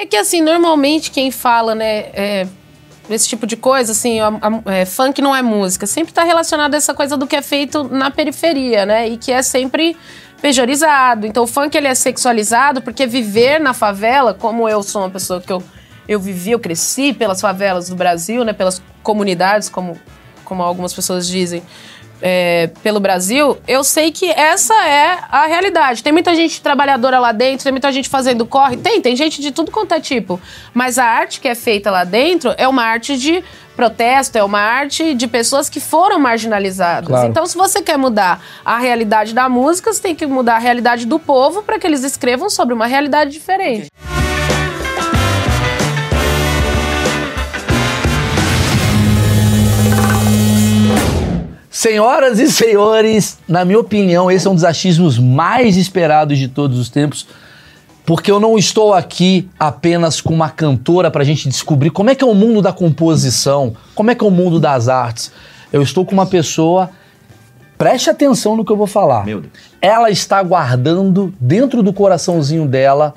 É que assim, normalmente quem fala, né, é, esse tipo de coisa, assim, a, a, é, funk não é música, sempre está relacionado a essa coisa do que é feito na periferia, né? E que é sempre pejorizado. Então o funk ele é sexualizado porque viver na favela, como eu sou uma pessoa que eu, eu vivi, eu cresci pelas favelas do Brasil, né? Pelas comunidades, como, como algumas pessoas dizem é, pelo Brasil, eu sei que essa é a realidade. Tem muita gente trabalhadora lá dentro, tem muita gente fazendo corre. Tem, tem gente de tudo quanto é tipo. Mas a arte que é feita lá dentro é uma arte de protesto, é uma arte de pessoas que foram marginalizadas. Claro. Então, se você quer mudar a realidade da música, você tem que mudar a realidade do povo para que eles escrevam sobre uma realidade diferente. Okay. Senhoras e senhores, na minha opinião, esse é um dos achismos mais esperados de todos os tempos, porque eu não estou aqui apenas com uma cantora para a gente descobrir como é que é o mundo da composição, como é que é o mundo das artes. Eu estou com uma pessoa, preste atenção no que eu vou falar. Meu Deus. Ela está guardando dentro do coraçãozinho dela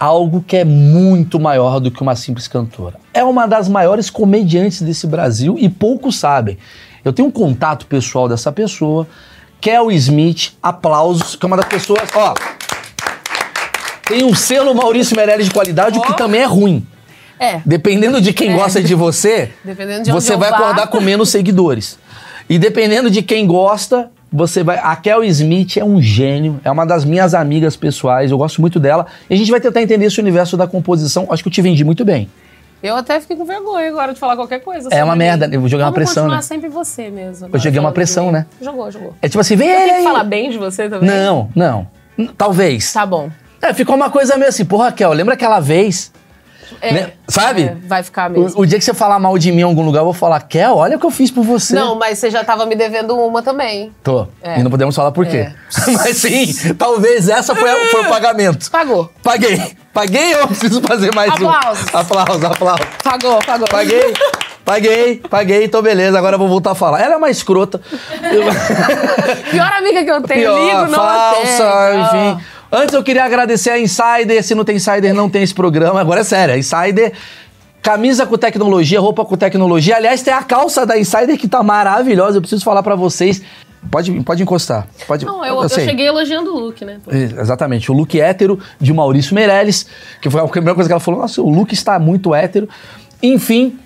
algo que é muito maior do que uma simples cantora. É uma das maiores comediantes desse Brasil e poucos sabem. Eu tenho um contato pessoal dessa pessoa, Kel Smith, aplausos, que é uma das pessoas, ó. Tem um selo Maurício Meirelles de qualidade, oh. o que também é ruim. É. Dependendo de quem é. gosta de você, de você vai acordar com menos seguidores. E dependendo de quem gosta, você vai. A Kel Smith é um gênio, é uma das minhas amigas pessoais, eu gosto muito dela. E a gente vai tentar entender esse universo da composição. Acho que eu te vendi muito bem. Eu até fiquei com vergonha agora de falar qualquer coisa. É uma merda, eu vou jogar uma pressão, continuar né? sempre você mesmo. Eu joguei uma pressão, né? Jogou, jogou. É tipo assim, vem ele aí. falar bem de você também? Não, não. Talvez. Tá bom. É, ficou uma coisa meio assim, porra, Raquel, lembra aquela vez é, né? Sabe? É, vai ficar mesmo. O, o, dia que você falar mal de mim em algum lugar, eu vou falar, Kel, olha o que eu fiz por você. Não, mas você já tava me devendo uma também. Tô. É. E não podemos falar por quê. É. mas sim, talvez essa foi, foi o pagamento. Pagou. Paguei. Paguei ou preciso fazer mais Aplausos. um? Aplausos. Aplausos, Pagou, pagou. Paguei. Paguei, paguei, então beleza, agora eu vou voltar a falar. Ela é uma escrota. Pior amiga que eu tenho, Pior, ligo, não falsa, enfim. Antes eu queria agradecer a Insider. Se não tem Insider, não tem esse programa. Agora é sério. A Insider, camisa com tecnologia, roupa com tecnologia. Aliás, tem a calça da Insider que tá maravilhosa. Eu preciso falar para vocês. Pode, pode encostar. Pode, não, eu, eu, eu cheguei elogiando o look, né? Exatamente. O look hétero de Maurício Meirelles, que foi a primeira coisa que ela falou. Nossa, o look está muito hétero. Enfim,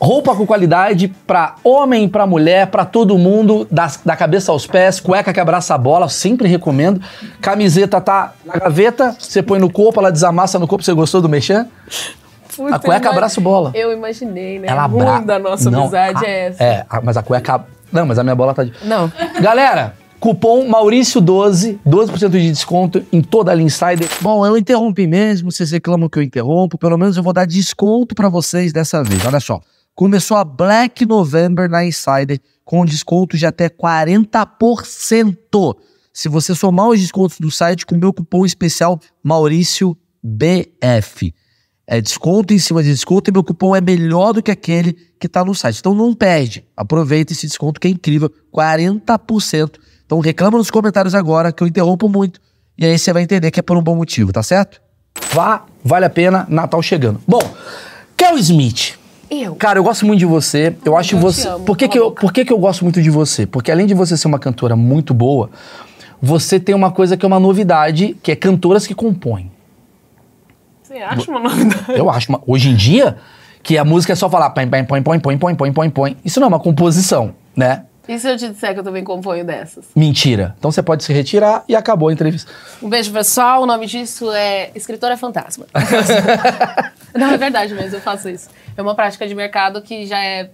Roupa com qualidade para homem, para mulher, para todo mundo, da, da cabeça aos pés, cueca que abraça a bola, sempre recomendo. Camiseta tá na gaveta, você põe no corpo, ela desamassa no corpo, você gostou do mexer? Puta, a cueca abraça a bola. Eu imaginei, né? Ela abra... da nossa não, amizade a, é essa. É, mas a cueca. Não, mas a minha bola tá de. Não. Galera, Cupom Maurício12, 12% de desconto em toda a linha Insider. Bom, eu interrompi mesmo, vocês reclamam que eu interrompo, pelo menos eu vou dar desconto para vocês dessa vez. Olha só começou a Black November na Insider com desconto de até 40%. Se você somar os descontos do site com o meu cupom especial Maurício BF. É desconto em cima de desconto e meu cupom é melhor do que aquele que está no site. Então não perde. Aproveita esse desconto que é incrível, 40%. Então reclama nos comentários agora que eu interrompo muito e aí você vai entender que é por um bom motivo, tá certo? Vá, vale a pena, Natal chegando. Bom, Kel Smith eu. Cara, eu gosto muito de você. Eu acho eu você. Amo, por que, que, eu, por que, que eu gosto muito de você? Porque além de você ser uma cantora muito boa, você tem uma coisa que é uma novidade, que é cantoras que compõem. Você acha uma novidade? Eu acho. Uma, hoje em dia, que a música é só falar põe, põe, põe, põe, põe, põe, põe, põe, põe. Isso não é uma composição, né? E se eu te disser que eu também componho dessas? Mentira. Então você pode se retirar e acabou a entrevista. Um beijo, pessoal. O nome disso é Escritora Fantasma. Não, é verdade mesmo, eu faço isso. É uma prática de mercado que já é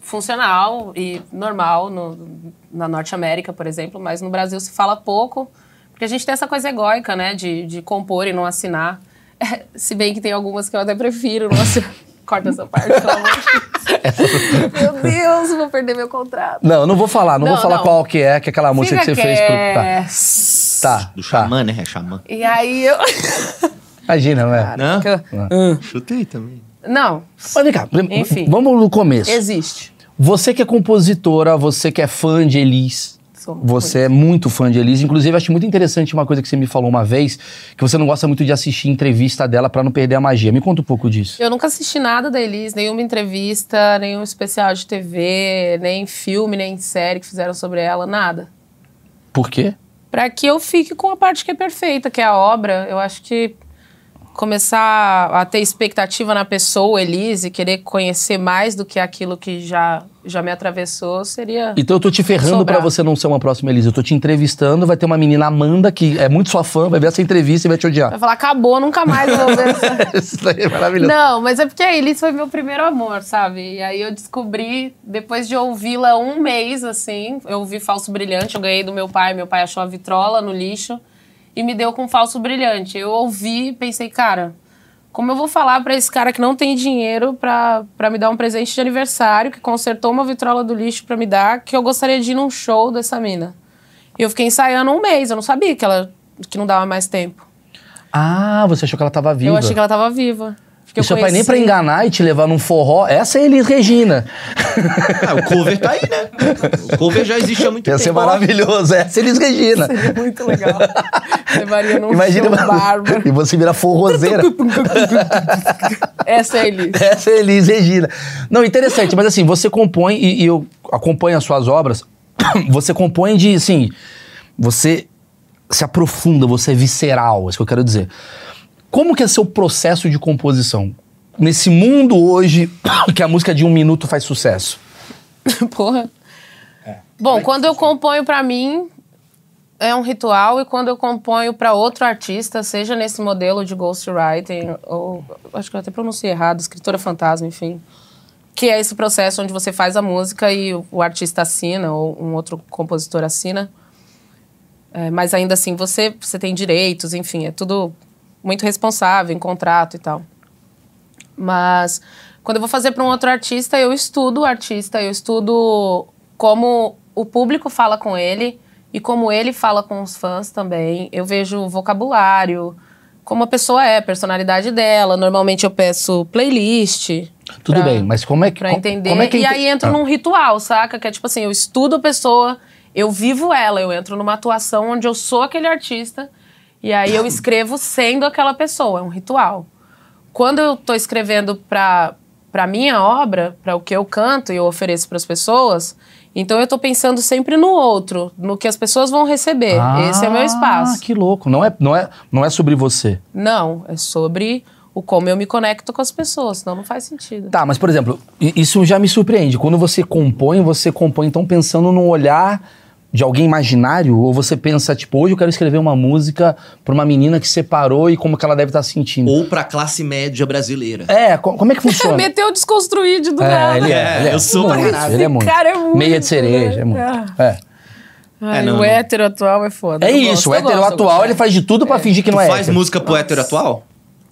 funcional e normal no, na Norte América, por exemplo, mas no Brasil se fala pouco, porque a gente tem essa coisa egóica, né, de, de compor e não assinar. É, se bem que tem algumas que eu até prefiro não assinar. Corta essa parte, pelo amor de Deus. Meu Deus, vou perder meu contrato. Não, eu não vou falar, não, não vou falar não. qual que é, que é aquela música Fica que você que fez pro. Tá. tá. Do xamã, tá. né? É xamã. E aí eu. Imagina, né? Não? não. Chutei também. Não. Mas vem cá, Enfim. vamos no começo. Existe. Você que é compositora, você que é fã de Elis. Sou Você é muito fã de Elise. Inclusive, acho muito interessante uma coisa que você me falou uma vez, que você não gosta muito de assistir entrevista dela pra não perder a magia. Me conta um pouco disso. Eu nunca assisti nada da Elise, nenhuma entrevista, nenhum especial de TV, nem filme, nem série que fizeram sobre ela, nada. Por quê? Pra que eu fique com a parte que é perfeita, que é a obra. Eu acho que começar a ter expectativa na pessoa, Elise, querer conhecer mais do que aquilo que já, já me atravessou, seria. Então eu tô te ferrando pra você não ser uma próxima Elise. Eu tô te entrevistando, vai ter uma menina Amanda que é muito sua fã, vai ver essa entrevista e vai te odiar. Vai falar, acabou, nunca mais vou ver essa. Isso daí é maravilhoso. Não, mas é porque a Elise foi meu primeiro amor, sabe? E aí eu descobri, depois de ouvi-la um mês, assim, eu ouvi Falso Brilhante, eu ganhei do meu pai, meu pai achou a vitrola no lixo e me deu com Falso Brilhante. Eu ouvi e pensei, cara, como eu vou falar pra esse cara que não tem dinheiro pra, pra me dar um presente de aniversário, que consertou uma vitrola do lixo pra me dar, que eu gostaria de ir num show dessa mina? E eu fiquei ensaiando um mês, eu não sabia que ela que não dava mais tempo. Ah, você achou que ela tava viva. Eu achei que ela tava viva. Porque E eu seu pai nem pra conheci- enganar e te levar num forró, essa é Elis Regina. Ah, o cover tá aí, né? O cover já existe há muito Ia tempo. ser maravilhoso, essa é Elis Regina. Seria muito legal. Levaria num Imagina, show bárbaro. e você vira forrozeira. Essa é a Elis. Essa é Elis Regina. Não, interessante, mas assim, você compõe, e, e eu acompanho as suas obras, você compõe de, assim, você se aprofunda, você é visceral, é isso que eu quero dizer. Como que é seu processo de composição? Nesse mundo hoje que a música de um minuto faz sucesso. Porra. Bom, quando eu componho pra mim, é um ritual, e quando eu componho pra outro artista, seja nesse modelo de ghostwriting, ou acho que eu até pronunciei errado, escritora fantasma, enfim. Que é esse processo onde você faz a música e o, o artista assina, ou um outro compositor assina. É, mas ainda assim, você, você tem direitos, enfim, é tudo muito responsável em contrato e tal. Mas quando eu vou fazer para um outro artista, eu estudo o artista, eu estudo como o público fala com ele e como ele fala com os fãs também. Eu vejo o vocabulário, como a pessoa é, a personalidade dela. Normalmente eu peço playlist. Tudo pra- bem, mas como é que. Pra co- entender. Como é que e ente- aí entro Ah. num ritual, saca? Que é tipo assim, eu estudo a pessoa, eu vivo ela, eu entro numa atuação onde eu sou aquele artista e aí eu escrevo sendo aquela pessoa, é um ritual. Quando eu tô escrevendo pra, pra minha obra, pra o que eu canto e eu ofereço pras pessoas, então eu tô pensando sempre no outro, no que as pessoas vão receber. Esse é o meu Ah, espaço. que louco. Não é, não, é, não é sobre você. Não, é sobre o como eu me conecto com as pessoas, senão não faz sentido. Tá, mas por exemplo, isso já me surpreende. Quando você compõe, você compõe então pensando no olhar de alguém imaginário? Ou você pensa, tipo, hoje eu quero escrever uma música pra uma menina que separou e como que ela deve estar sentindo? Ou pra classe média brasileira. É, co- como é que funciona? Meteu desconstruído do é, nada. ele é, É, ele é. eu sou muito. Ele é muito. cara é muito, Meia de cereja, né? é muito. Ah. É, Ai, É, não, o não. hétero atual é foda. é Eu isso, gosto, o hétero gosto, atual ele faz de tudo pra fingir que não Tu é faz hétero. música pro hétero atual?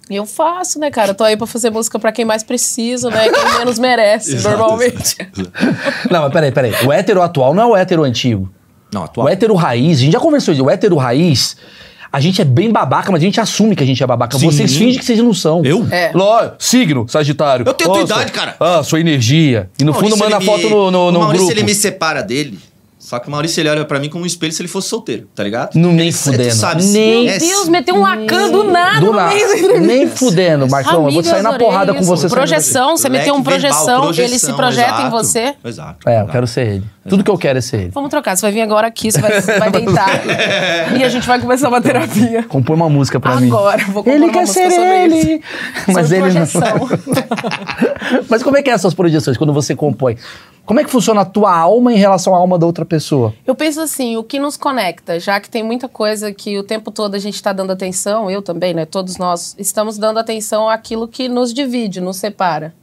Eu faço, né, cara? Eu tô aí pra fazer música pra quem mais precisa, né? Quem menos merece, Exato, normalmente. Não, mas peraí, peraí. O hétero atual não é o hétero antigo. Não, atual. O hétero raiz, a gente já conversou disso, o hétero raiz, a gente é bem babaca, mas a gente assume que a gente é babaca. Sim. Vocês fingem que vocês não são. Eu? É. Lógico, signo, Sagitário. Eu tenho tua Nossa. idade, cara. Ah, sua energia. E no fundo Maurício, manda ele foto no, no, no Maurício, grupo. ele me separa dele. Só que o Maurício, ele olha pra mim como um espelho se ele fosse solteiro, tá ligado? Não, nem Ele- fudendo. Tu sabe, Nem- é- Deus, meteu um lacan do nada Do entrevista. Nem fudendo, Marcão. eu vou sair na porrada com você. Projeção, você meteu um Leque verbal, projeção, ele se projeta em exato. você. Exato. É, eu quero ser ele. Tudo que eu quero é ser ele. Vamos trocar, você vai vir agora aqui, você vai, vai deitar. e a gente vai começar uma terapia. Compõe uma música pra mim. Agora, vou compor Ele uma quer música ser sobre ele. Mas Sobre ele não. projeção. Mas como é que é essas projeções quando você compõe? Como é que funciona a tua alma em relação à alma da outra pessoa? Eu penso assim, o que nos conecta, já que tem muita coisa que o tempo todo a gente está dando atenção, eu também, né? Todos nós estamos dando atenção àquilo que nos divide, nos separa.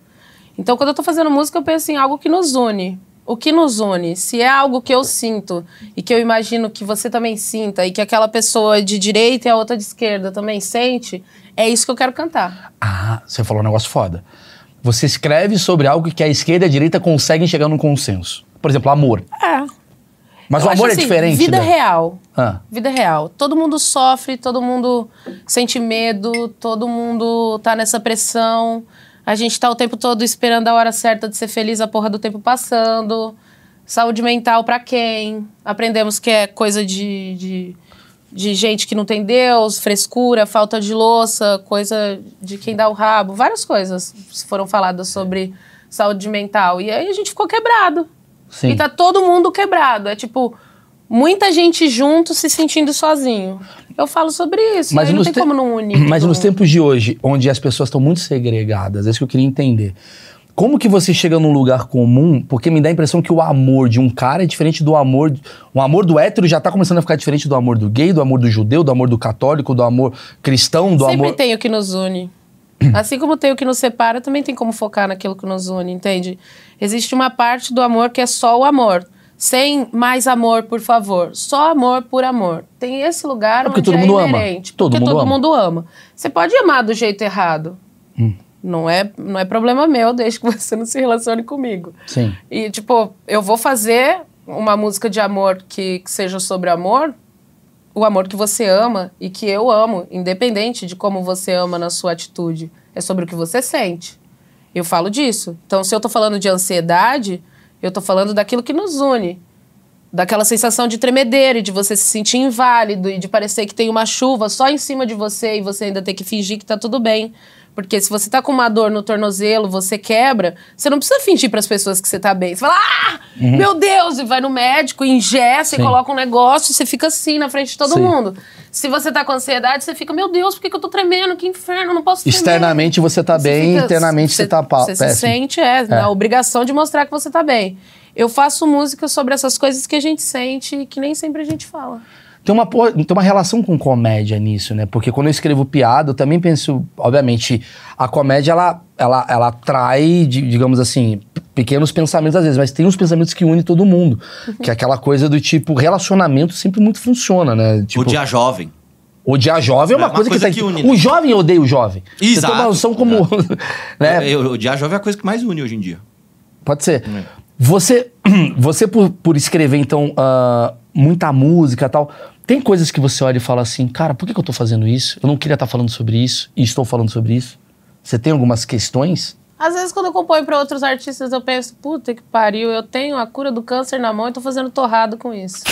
Então, quando eu tô fazendo música, eu penso em algo que nos une. O que nos une? Se é algo que eu sinto e que eu imagino que você também sinta e que aquela pessoa de direita e a outra de esquerda também sente, é isso que eu quero cantar. Ah, você falou um negócio foda. Você escreve sobre algo que a esquerda e a direita conseguem chegar num consenso. Por exemplo, amor. É. Mas Eu o amor acho é assim, diferente. Vida da- real. Ah. Vida real. Todo mundo sofre, todo mundo sente medo, todo mundo tá nessa pressão. A gente tá o tempo todo esperando a hora certa de ser feliz, a porra do tempo passando. Saúde mental pra quem? Aprendemos que é coisa de, de, de gente que não tem Deus, frescura, falta de louça, coisa de quem dá o rabo. Várias coisas foram faladas sobre saúde mental. E aí a gente ficou quebrado. Sim. E tá todo mundo quebrado. É tipo, muita gente junto se sentindo sozinho. Eu falo sobre isso. Mas não tem te- como não unir. Mas nos tempos de hoje, onde as pessoas estão muito segregadas, é isso que eu queria entender. Como que você chega num lugar comum? Porque me dá a impressão que o amor de um cara é diferente do amor. O amor do hétero já tá começando a ficar diferente do amor do gay, do amor do judeu, do amor do católico, do amor cristão, do Sempre amor. tem o que nos une. Assim como tem o que nos separa, também tem como focar naquilo que nos une, entende? Existe uma parte do amor que é só o amor. Sem mais amor, por favor. Só amor por amor. Tem esse lugar É porque onde todo é mundo ama. inerente. Todo porque mundo todo ama. mundo ama. Você pode amar do jeito errado. Hum. Não, é, não é problema meu, desde que você não se relacione comigo. Sim. E, tipo, eu vou fazer uma música de amor que, que seja sobre amor, o amor que você ama e que eu amo, independente de como você ama na sua atitude. É sobre o que você sente. Eu falo disso. Então, se eu tô falando de ansiedade, eu tô falando daquilo que nos une. Daquela sensação de tremedeira e de você se sentir inválido e de parecer que tem uma chuva só em cima de você e você ainda ter que fingir que tá tudo bem. Porque se você tá com uma dor no tornozelo, você quebra, você não precisa fingir para as pessoas que você tá bem. Você fala, ah, meu Deus, e vai no médico, ingessa Sim. e coloca um negócio e você fica assim na frente de todo Sim. mundo. Se você tá com ansiedade, você fica, meu Deus, por que, que eu tô tremendo? Que inferno, não posso tremer. Externamente você tá bem, fica- internamente você, tá pa- Você se péssimo. sente, é, na obrigação de mostrar que você tá bem. Eu faço música sobre essas coisas que a gente sente e que nem sempre a gente fala. Tem uma, tem uma relação com comédia nisso, né? Porque quando eu escrevo piada, eu também penso, obviamente, a comédia ela, ela, ela atrai, di- digamos assim, pequenos pensamentos às vezes, mas tem uns pensamentos que unem todo mundo. Que é aquela coisa do tipo, relacionamento sempre muito funciona, né? Tipo, o dia jovem. odiar jovem é uma, É uma coisa, coisa que, que tá une, O né? jovem odeia o jovem. Você tem Exato, uma noção como. né? Eu, eu- o dia jovem é a coisa que mais une hoje em dia. Pode ser. É. Você, você por, por escrever, então, ah, muita música e tal, tem coisas que você olha e fala assim, cara, por que, que eu tô fazendo isso? Eu não queria estar falando sobre isso e estou falando sobre isso. Você tem algumas questões? Às vezes, quando eu componho para outros artistas, eu penso, puta que pariu, eu tenho a cura do câncer na mão e tô fazendo torrado com isso.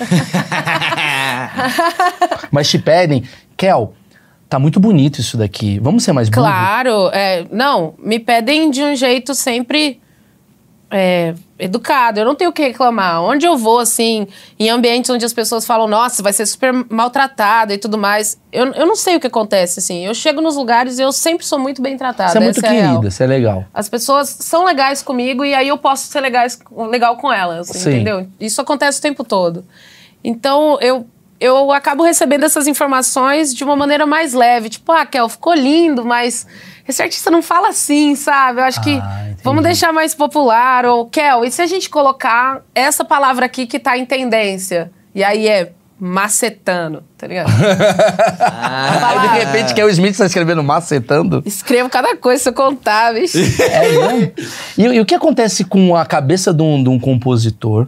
Mas te pedem, Kel, tá muito bonito isso daqui. Vamos ser mais burro? Claro, é, não, me pedem de um jeito sempre é, educado. Eu não tenho o que reclamar. Onde eu vou, assim, em ambientes onde as pessoas falam, nossa, vai ser super maltratada e tudo mais, eu, eu não sei o que acontece, assim. Eu chego nos lugares e eu sempre sou muito bem tratada. Você é muito real. querida, você é legal. As pessoas são legais comigo e aí eu posso ser legais, legal com elas, Sim. entendeu? Isso acontece o tempo todo. Então eu, eu acabo recebendo essas informações de uma maneira mais leve. Tipo, ah, Kel, ficou lindo, mas esse artista não fala assim, sabe? Eu acho que Ah, entendi. vamos deixar mais popular. Ou, Kel, e se a gente colocar essa palavra aqui que tá em tendência? E aí é macetano, tá ligado? Aí, de repente, Kel Smith tá escrevendo macetando. Escrevo cada coisa se eu contar, bicho. É mesmo? E, e o que acontece com a cabeça de um, de um compositor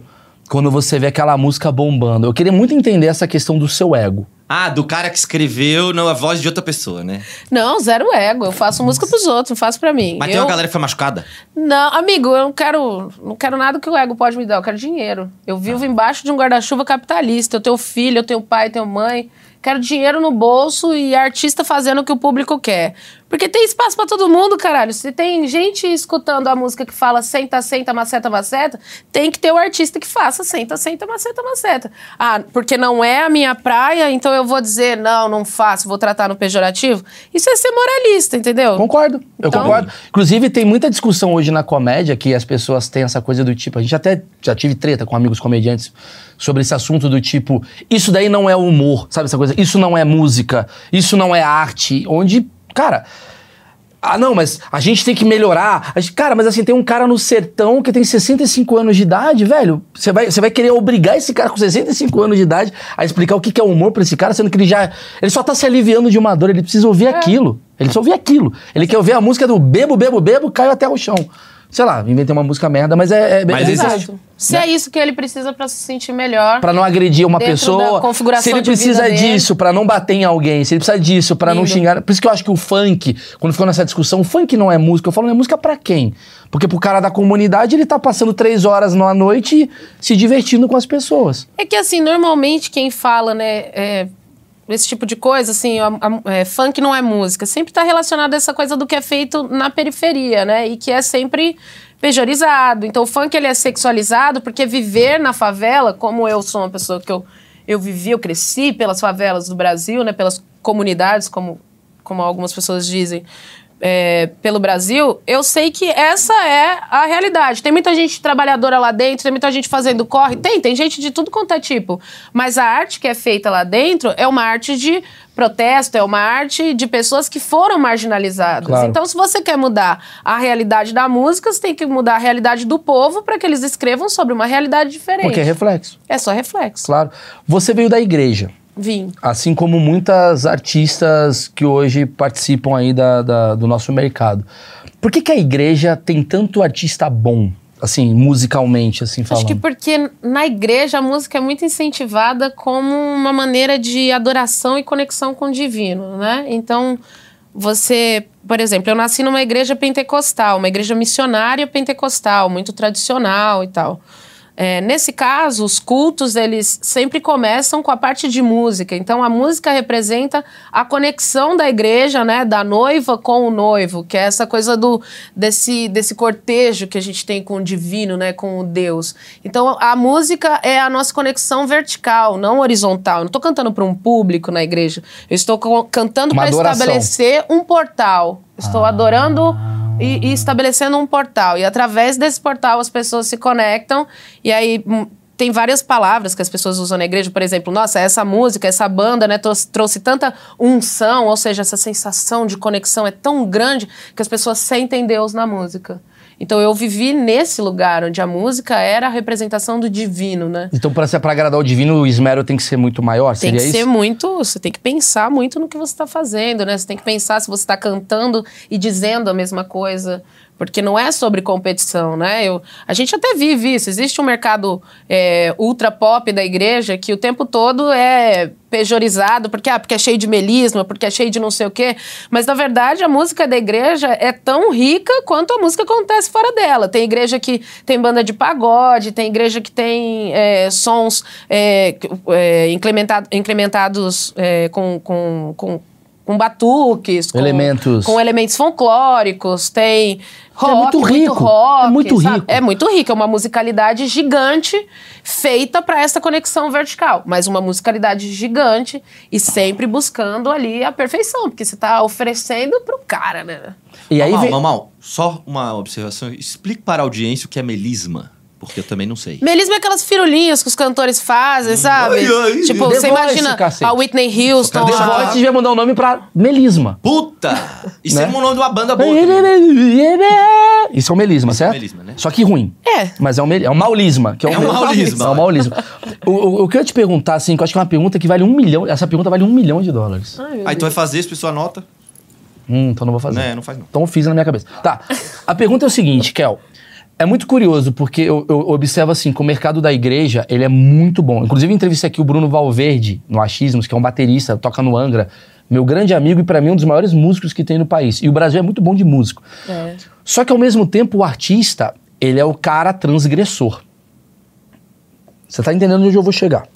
quando você vê aquela música bombando? Eu queria muito entender essa questão do seu ego. Ah, do cara que escreveu na voz de outra pessoa, né? Não, zero ego. Eu faço música pros outros, não faço pra mim. Mas tem eu... uma galera que foi machucada. Não, amigo, eu não quero, não quero nada que o ego pode me dar, eu quero dinheiro. Eu vivo embaixo de um guarda-chuva capitalista. Eu tenho filho, eu tenho pai, eu tenho mãe. Quero dinheiro no bolso e artista fazendo o que o público quer. Porque tem espaço pra todo mundo, caralho. Se tem gente escutando a música que fala senta, senta, maceta, maceta, tem que ter o artista que faça senta, senta, maceta, maceta. Ah, porque não é a minha praia, então eu vou dizer não, não faço, vou tratar no pejorativo. Isso é ser moralista, entendeu? Concordo, eu Então- concordo. Inclusive, tem muita discussão hoje na comédia que as pessoas têm essa coisa do tipo. A gente até já tive treta com amigos comediantes sobre esse assunto do tipo: isso daí não é humor, sabe essa coisa? Isso não é música, isso não é arte. Onde, cara. Ah, não, mas a gente tem que melhorar. Gente- cara, mas assim, tem um cara no sertão que tem 65 anos de idade, velho. Você vai, você vai querer obrigar esse cara com 65 anos de idade a explicar o que que é humor pra esse cara, sendo que ele já. Ele só tá se aliviando de uma dor, ele precisa ouvir aquilo. Ele precisa ouvir aquilo. Ele quer ouvir a música do bebo, bebo, bebo, caiu até o chão. Sei lá, inventei uma música merda, mas é. é Mas é- existe. Exato. Se é isso que ele precisa pra se sentir melhor. Pra não agredir uma pessoa. se ele precisa disso pra não bater em alguém, se ele precisa disso pra não xingar. Por isso que eu acho que o funk, quando ficou nessa discussão, o funk não é música. Eu falo, não é música pra quem? Porque pro cara da comunidade, ele tá passando três horas na noite se divertindo com as pessoas. É que assim, normalmente quem fala, né, é, esse tipo de coisa, assim, a- a- é, funk não é música, sempre está relacionado a essa coisa do que é feito na periferia, né, e que é sempre pejorizado. Então o funk ele é sexualizado porque viver na favela, como eu sou uma pessoa que eu, eu vivi, eu cresci pelas favelas do Brasil, né, pelas comunidades, como, como algumas pessoas dizem, é, pelo Brasil, eu sei que essa é a realidade. Tem muita gente trabalhadora lá dentro, tem muita gente fazendo corre, tem, tem gente de tudo quanto é tipo. Mas a arte que é feita lá dentro é uma arte de protesto, é uma arte de pessoas que foram marginalizadas. Claro. Então, se você quer mudar a realidade da música, você tem que mudar a realidade do povo para que eles escrevam sobre uma realidade diferente. Porque é reflexo, É só reflexo. claro. Você veio da igreja. Vim. Assim como muitas artistas que hoje participam aí da, da- do nosso mercado. Por que, que a igreja tem tanto artista bom, assim, musicalmente, assim, falando? Acho que porque na igreja a música é muito incentivada como uma maneira de adoração e conexão com o divino, né? Então, você, por exemplo, eu nasci numa igreja pentecostal, uma igreja missionária pentecostal, muito tradicional e tal. É, nesse caso, os cultos eles sempre começam com a parte de música. Então, a música representa a conexão da igreja, né, da noiva com o noivo, que é essa coisa do desse desse cortejo que a gente tem com o divino, né, com o Deus. Então, a música é a nossa conexão vertical, não horizontal. Eu não estou cantando para um público na igreja. Eu estou cantando para estabelecer um portal. Estou adorando e, e estabelecendo um portal. E através desse portal as pessoas se conectam. E aí hum, tem várias palavras que as pessoas usam na igreja. Por exemplo, nossa, essa música, essa banda, né, trouxe, trouxe tanta unção, ou seja, essa sensação de conexão é tão grande que as pessoas sentem Deus na música. Então eu vivi nesse lugar onde a música era a representação do divino, né? Então, ser- pra agradar o divino, o esmero tem que ser muito maior? Tem que isso? ser muito. Você tem que pensar muito no que você está fazendo, né? Você tem que pensar se você está cantando e dizendo a mesma coisa. Porque não é sobre competição, né? Eu, a gente até vive isso. Existe um mercado é, ultra pop da igreja que o tempo todo é pejorizado, porque, ah, porque é cheio de melisma, porque é cheio de não sei o quê. Mas, na verdade, a música da igreja é tão rica quanto a música acontece fora dela. Tem igreja que tem banda de pagode, tem igreja que tem é, sons é, é, incrementa- incrementados é, com, com, com, com batuques, com, Elementos. com elementos folclóricos, tem rock, muito rico, rock, é muito sabe? rico. É muito rico, é uma musicalidade gigante feita para essa conexão vertical, mas uma musicalidade gigante e sempre buscando ali a perfeição, porque você tá oferecendo pro cara, né? E aí Mamal, vem... Mamal, só uma observação. Explique para a audiência o que é melisma, porque eu também não sei. Melisma é aquelas firulinhas que os cantores fazem, sabe? ai, ai. tipo, The você Voice, imagina cacete. a Whitney Houston, The a- Voice devia mudar o nome pra Melisma. Puta! Isso Né? é o nome de uma banda boa. também. Isso é um melisma, certo? melisma, né? Só que ruim. É. Mas é um, mel- é um maulisma. Que é, um É um maulisma. É um maulisma. o, o, o que eu ia te perguntar, assim, que eu acho que é uma pergunta que vale um milhão. Essa pergunta vale um milhão de dólares. Ai, Aí tu vai fazer, as pessoas anotam. Hum, então não vou fazer. Né, não faz não. Então eu fiz na minha cabeça. Tá. A pergunta é o seguinte, Kel. É muito curioso, porque eu, eu observo assim, que o mercado da igreja, ele é muito bom. Inclusive, entrevistei aqui o Bruno Valverde, no Achismos, que é um baterista, toca no Angra. Meu grande amigo e, pra mim, um dos maiores músicos que tem no país. E o Brasil é muito bom de músico. É. Só que, ao mesmo tempo, o artista, ele é o cara transgressor. Você tá entendendo onde eu vou chegar?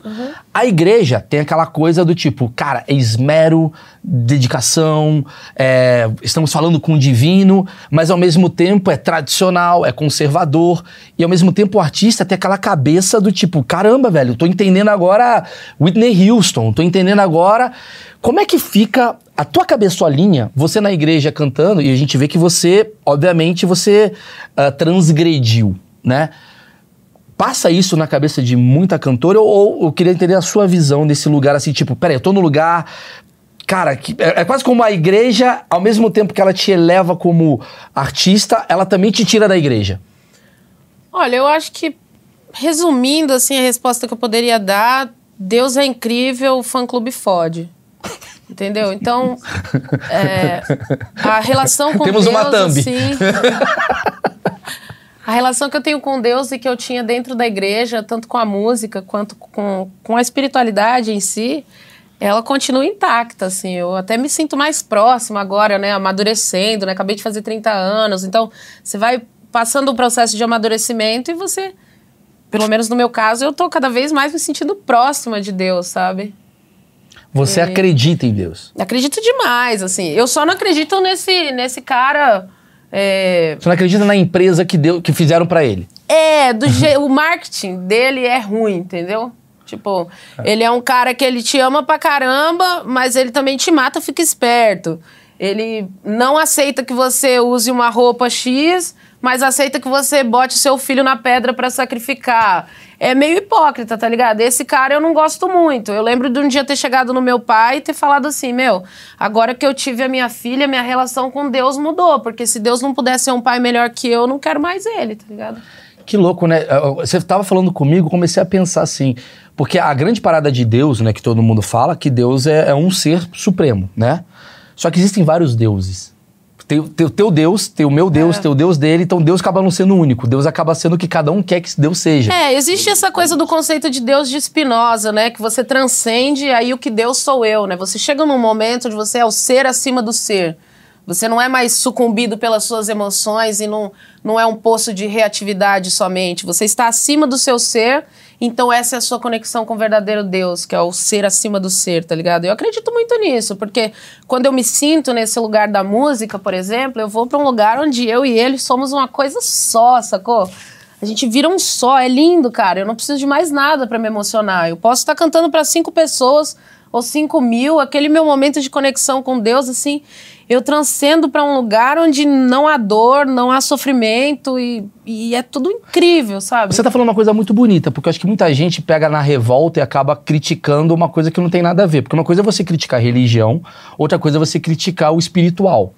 A igreja tem aquela coisa do tipo, cara, é esmero, dedicação, é, estamos falando com o divino, mas ao mesmo tempo é tradicional, é conservador, e ao mesmo tempo o artista tem aquela cabeça do tipo, caramba, velho, tô entendendo agora Whitney Houston, tô entendendo agora. Como é que fica a tua cabeçolinha, você na igreja cantando, e a gente vê que você, obviamente, você ah, transgrediu, né? Passa isso na cabeça de muita cantora ou, ou eu queria entender a sua visão desse lugar assim, tipo, peraí, eu tô no lugar. Cara, que, é, é quase como a igreja, ao mesmo tempo que ela te eleva como artista, ela também te tira da igreja. Olha, eu acho que, resumindo assim a resposta que eu poderia dar, Deus é incrível, o fã-clube fode. Entendeu? Então, é, a relação com Temos Deus, uma thumb. assim... A relação que eu tenho com Deus e que eu tinha dentro da igreja, tanto com a música quanto com, com a espiritualidade em si, ela continua intacta, assim. Eu até me sinto mais próxima agora, né? Amadurecendo, né? Acabei de fazer 30 anos. Então, você vai passando um processo de amadurecimento e você, pelo menos no meu caso, eu tô cada vez mais me sentindo próxima de Deus, sabe? Você acredita em Deus? Acredito demais, assim. Eu só não acredito nesse, nesse cara. É, Você não acredita na empresa que, deu, que fizeram pra ele? É, do je- o marketing dele é ruim, entendeu? Tipo, ele é um cara que ele te ama pra caramba, mas ele também te mata, fica esperto. Ele não aceita que você use uma roupa X, mas aceita que você bote seu filho na pedra pra sacrificar. É meio hipócrita, tá ligado? Esse cara eu não gosto muito. Eu lembro de um dia ter chegado no meu pai e ter falado assim: Meu, agora que eu tive a minha filha, minha relação com Deus mudou. Porque se Deus não pudesse ser um pai melhor que eu, eu não quero mais ele, tá ligado? Que louco, né? Você tava falando comigo, comecei a pensar assim. Porque a grande parada de Deus, né, que todo mundo fala, que Deus é, é um ser supremo, né? Só que existem vários deuses. Tem o teu, teu Deus, tem o meu Deus, É. tem o Deus dele, então Deus acaba não sendo único. Deus acaba sendo o que cada um quer que Deus seja. É, existe essa coisa do conceito de Deus de Spinoza, né? Que você transcende, aí o que Deus sou eu, né? Você chega num momento onde você é o ser acima do ser. Você não é mais sucumbido pelas suas emoções e não, não é um poço de reatividade somente. Você está acima do seu ser, então essa é a sua conexão com o verdadeiro Deus, que é o ser acima do ser, tá ligado? Eu acredito muito nisso, porque quando eu me sinto nesse lugar da música, por exemplo, eu vou para um lugar onde eu e ele somos uma coisa só, sacou? A gente vira um só, é lindo, cara. Eu não preciso de mais nada pra me emocionar. Eu posso estar cantando pra cinco pessoas ou cinco mil, aquele meu momento de conexão com Deus, assim, eu transcendo pra um lugar onde não há dor, não há sofrimento e, e é tudo incrível, sabe? Você tá falando uma coisa muito bonita, porque eu acho que muita gente pega na revolta e acaba criticando uma coisa que não tem nada a ver. Porque uma coisa é você criticar a religião, outra coisa é você criticar o espiritual.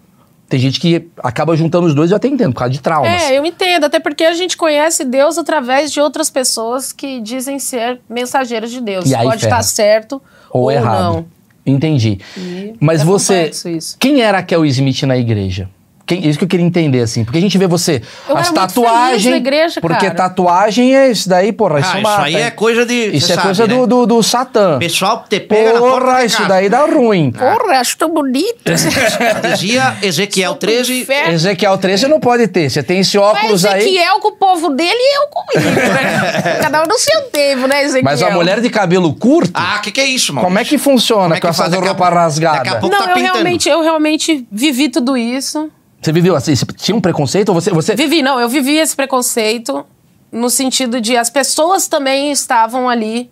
Tem gente que acaba juntando os dois e eu até entendo, por causa de traumas. É, eu entendo, até porque a gente conhece Deus através de outras pessoas que dizem ser mensageiros de Deus. E aí Pode ferra. estar certo ou, ou, errado. não. Entendi. E Mas é você. Quem era a Kel Smith na igreja? Quem, isso que eu queria entender, assim. Porque a gente vê você. Eu as tatuagens. na igreja, porque cara. tatuagem é isso daí, porra. Isso, Ah, isso mata, aí hein? é coisa de. Isso é sabe, coisa né? do, do, do Satã. Pessoal te pega na porta Porra, de isso casa. daí dá ruim. Porra, acho tão bonito. Dizia Ezequiel 13. Inferno. Ezequiel 13 não pode ter. Você tem esse óculos Mas aí. Ezequiel com o povo dele e eu comigo. Né? Cada um no seu tempo, né, Ezequiel? Mas a mulher de cabelo curto, Ah, o que, que é isso, mano? como é que funciona Como é que com essas faz? Daqui a- roupas rasgadas? daqui a pouco- Não, tá eu realmente, eu realmente vivi tudo isso. Você viveu assim? Você tinha um preconceito? Ou você, você... Vivi, não, eu vivi esse preconceito no sentido de as pessoas também estavam ali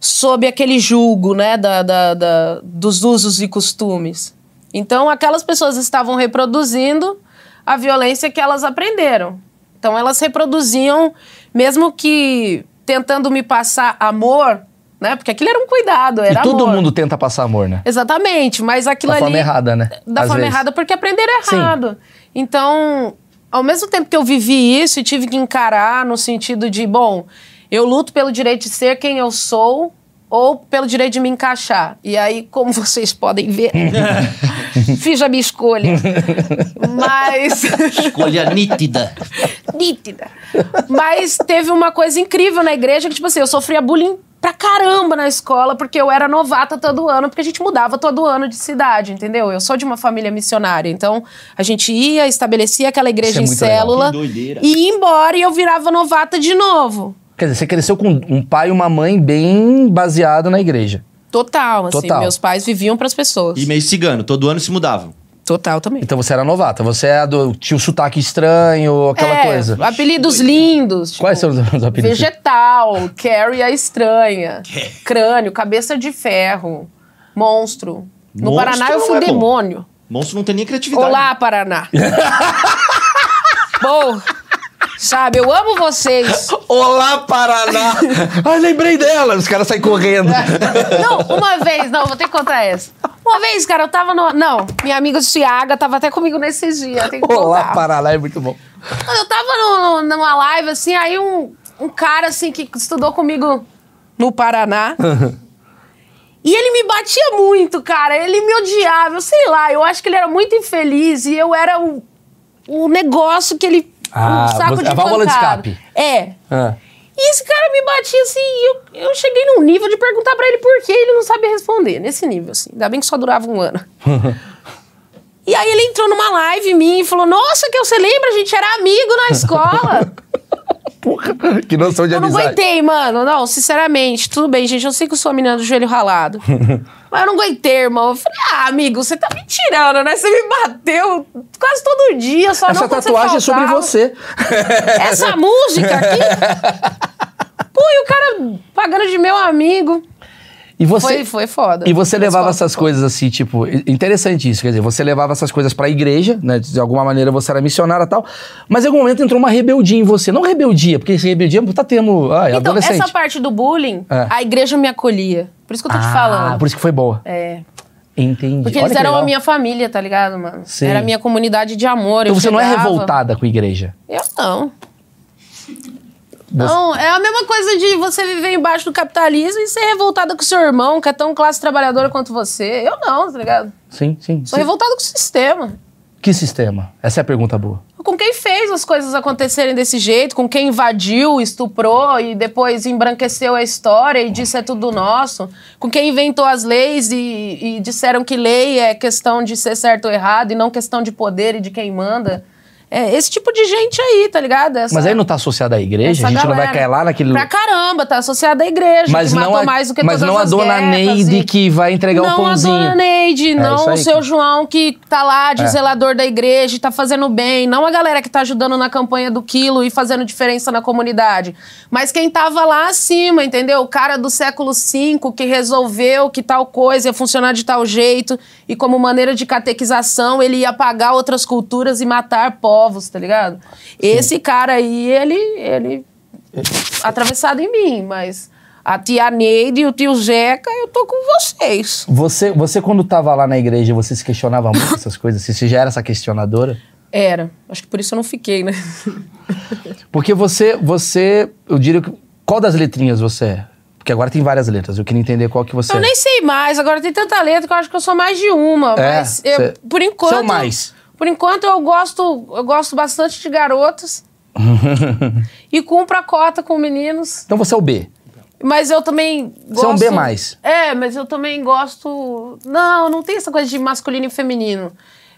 sob aquele julgo, né, da, da- da- dos usos e costumes. Então, aquelas pessoas estavam reproduzindo a violência que elas aprenderam. Então, elas reproduziam, mesmo que tentando me passar amor, né, porque aquilo era um cuidado, E era todo amor. mundo tenta passar amor, né? Exatamente, mas aquilo Da ali. forma errada, né? Da Às forma vezes. errada, porque aprenderam Sim. errado. Então, ao mesmo tempo que eu vivi isso e tive que encarar no sentido de, bom, eu luto pelo direito de ser quem eu sou ou pelo direito de me encaixar. E aí, como vocês podem ver, fiz a minha escolha. Mas. Escolha nítida. nítida. Mas teve uma coisa incrível na igreja que, tipo assim, eu sofria bullying pra caramba na escola, porque eu era novata todo ano, porque a gente mudava todo ano de cidade, entendeu? Eu sou de uma família missionária, então a gente ia, estabelecia aquela igreja Isso é em muito legal. célula, e ia embora e eu virava novata de novo. Quer dizer, você cresceu com um pai e uma mãe bem baseado na igreja. Total, assim, Total. meus pais viviam pras pessoas. E meio cigano, todo ano se mudavam. Total também. Então você era novata. Você é do, tinha o sotaque estranho, aquela é, coisa. apelidos lindos. tipo, Quais são os, os apelidos? Vegetal, Carrie a estranha, crânio, cabeça de ferro, monstro. No Monstro Paraná eu fui é demônio. Monstro não tem nem criatividade. Olá, Paraná. Bom, sabe, eu amo vocês. Olá, Paraná! Ai, lembrei dela. Os caras saem correndo. Não, uma vez, não, vou ter que contar essa. Uma vez, cara, eu tava no. Não, minha amiga Ciaga tava até comigo nesses dias. Tem que Olá. Paraná é muito bom. Eu tava no- numa live, assim, aí um, um cara, assim, que estudou comigo no Paraná. e ele me batia muito, cara. Ele me odiava, eu sei lá. Eu acho que ele era muito infeliz e eu era o, o negócio que ele Ah, um saco você- de a válvula de escape. É. Ah. E esse cara me batia assim, e eu, eu cheguei num nível de perguntar pra ele por que ele não sabia responder. Nesse nível, assim. Ainda bem que só durava um ano. e aí ele entrou numa live minha e falou: Nossa, que você lembra? A gente era amigo na escola. Porra, que noção de eu não amizade. aguentei, mano. Não, sinceramente, tudo bem, gente. Eu sei que eu sou a menina do joelho ralado. mas eu não aguentei, irmão. Eu falei, ah, amigo, você tá me tirando, né? Você me bateu quase todo dia, só Essa não tatuagem é sobre você. Essa música aqui. Pô, e o cara pagando de meu amigo. E você, Foi, foi foda. E você levava foda, essas foi. coisas assim, tipo, interessante isso, quer dizer, você levava essas coisas pra igreja, né? De alguma maneira você era missionária e tal, mas em algum momento entrou uma rebeldia em você. Não rebeldia, porque esse rebeldia tá termo. Ah, é Então, adolescente. essa parte do bullying, É. a igreja me acolhia. Por isso que eu tô te Ah, falando. por isso que foi boa. É. Entendi. Porque eles eram a minha família, tá ligado, mano? Sim. Era a minha comunidade de amor. Então você não é chegava- revoltada com a igreja. Eu não. Não, é a mesma coisa de você viver embaixo do capitalismo e ser revoltada com seu irmão, que é tão classe trabalhadora quanto você. Eu não, tá ligado? Sim, sim. Sou sim. revoltada com o sistema. Que sistema? Essa é a pergunta boa. Com quem fez as coisas acontecerem desse jeito, com quem invadiu, estuprou e depois embranqueceu a história e disse é tudo nosso, com quem inventou as leis e, e disseram que lei é questão de ser certo ou errado e não questão de poder e de quem manda. É esse tipo de gente aí, tá ligado? Essa- Mas aí não tá associada à igreja? A gente não vai galera. cair lá naquele. Pra caramba, tá associada à igreja, Mas não a, mais do que mas não a dona Neide e- que vai entregar não o pãozinho. a dona Neide, É não o seu João que tá lá de É. zelador da igreja e tá fazendo bem, não a galera que tá ajudando na campanha do quilo e fazendo diferença na comunidade, mas quem tava lá acima, entendeu? O cara do século V que resolveu que tal coisa ia funcionar de tal jeito e como maneira de catequização ele ia apagar outras culturas e matar povos, tá ligado? Esse cara aí, ele, ele atravessado em mim, mas a tia Neide e o tio Zeca, eu tô com vocês. Você, você, quando tava lá na igreja, você se questionava muito essas coisas? Você já era essa questionadora? Era. Acho que por isso eu não fiquei, né? Porque você, você, eu diria que. Qual das letrinhas você é? Porque agora tem várias letras. Eu queria entender qual que você Eu é. nem sei mais, agora tem tanta letra que eu acho que eu sou mais de uma. É, mas eu, por enquanto. Você é o mais. Por enquanto eu gosto, eu gosto bastante de garotas. e cumpro a cota com meninos. Então você é o B. Mas eu também gosto. Você é um B mais. É, mas eu também gosto. Não, não tem essa coisa de masculino e feminino.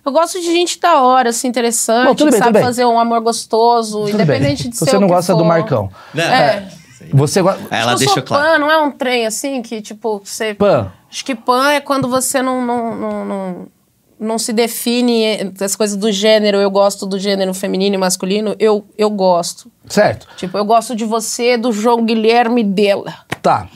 Eu gosto de gente da hora, assim, interessante, Bom, bem, sabe tudo bem. fazer um amor gostoso, Tudo bem. independente de ser Você o não que gosta do for. Marcão. Né? É. Você gosta. Ela Acho que eu deixa sou claro. pan, não é um trem assim que, tipo, você. Pan. Acho que pan é quando você não, não, não, não, não se define eh, as coisas do gênero. Eu gosto do gênero feminino e masculino. Eu, eu gosto. Certo. Tipo, eu gosto de você, do João Guilherme dela. Tá.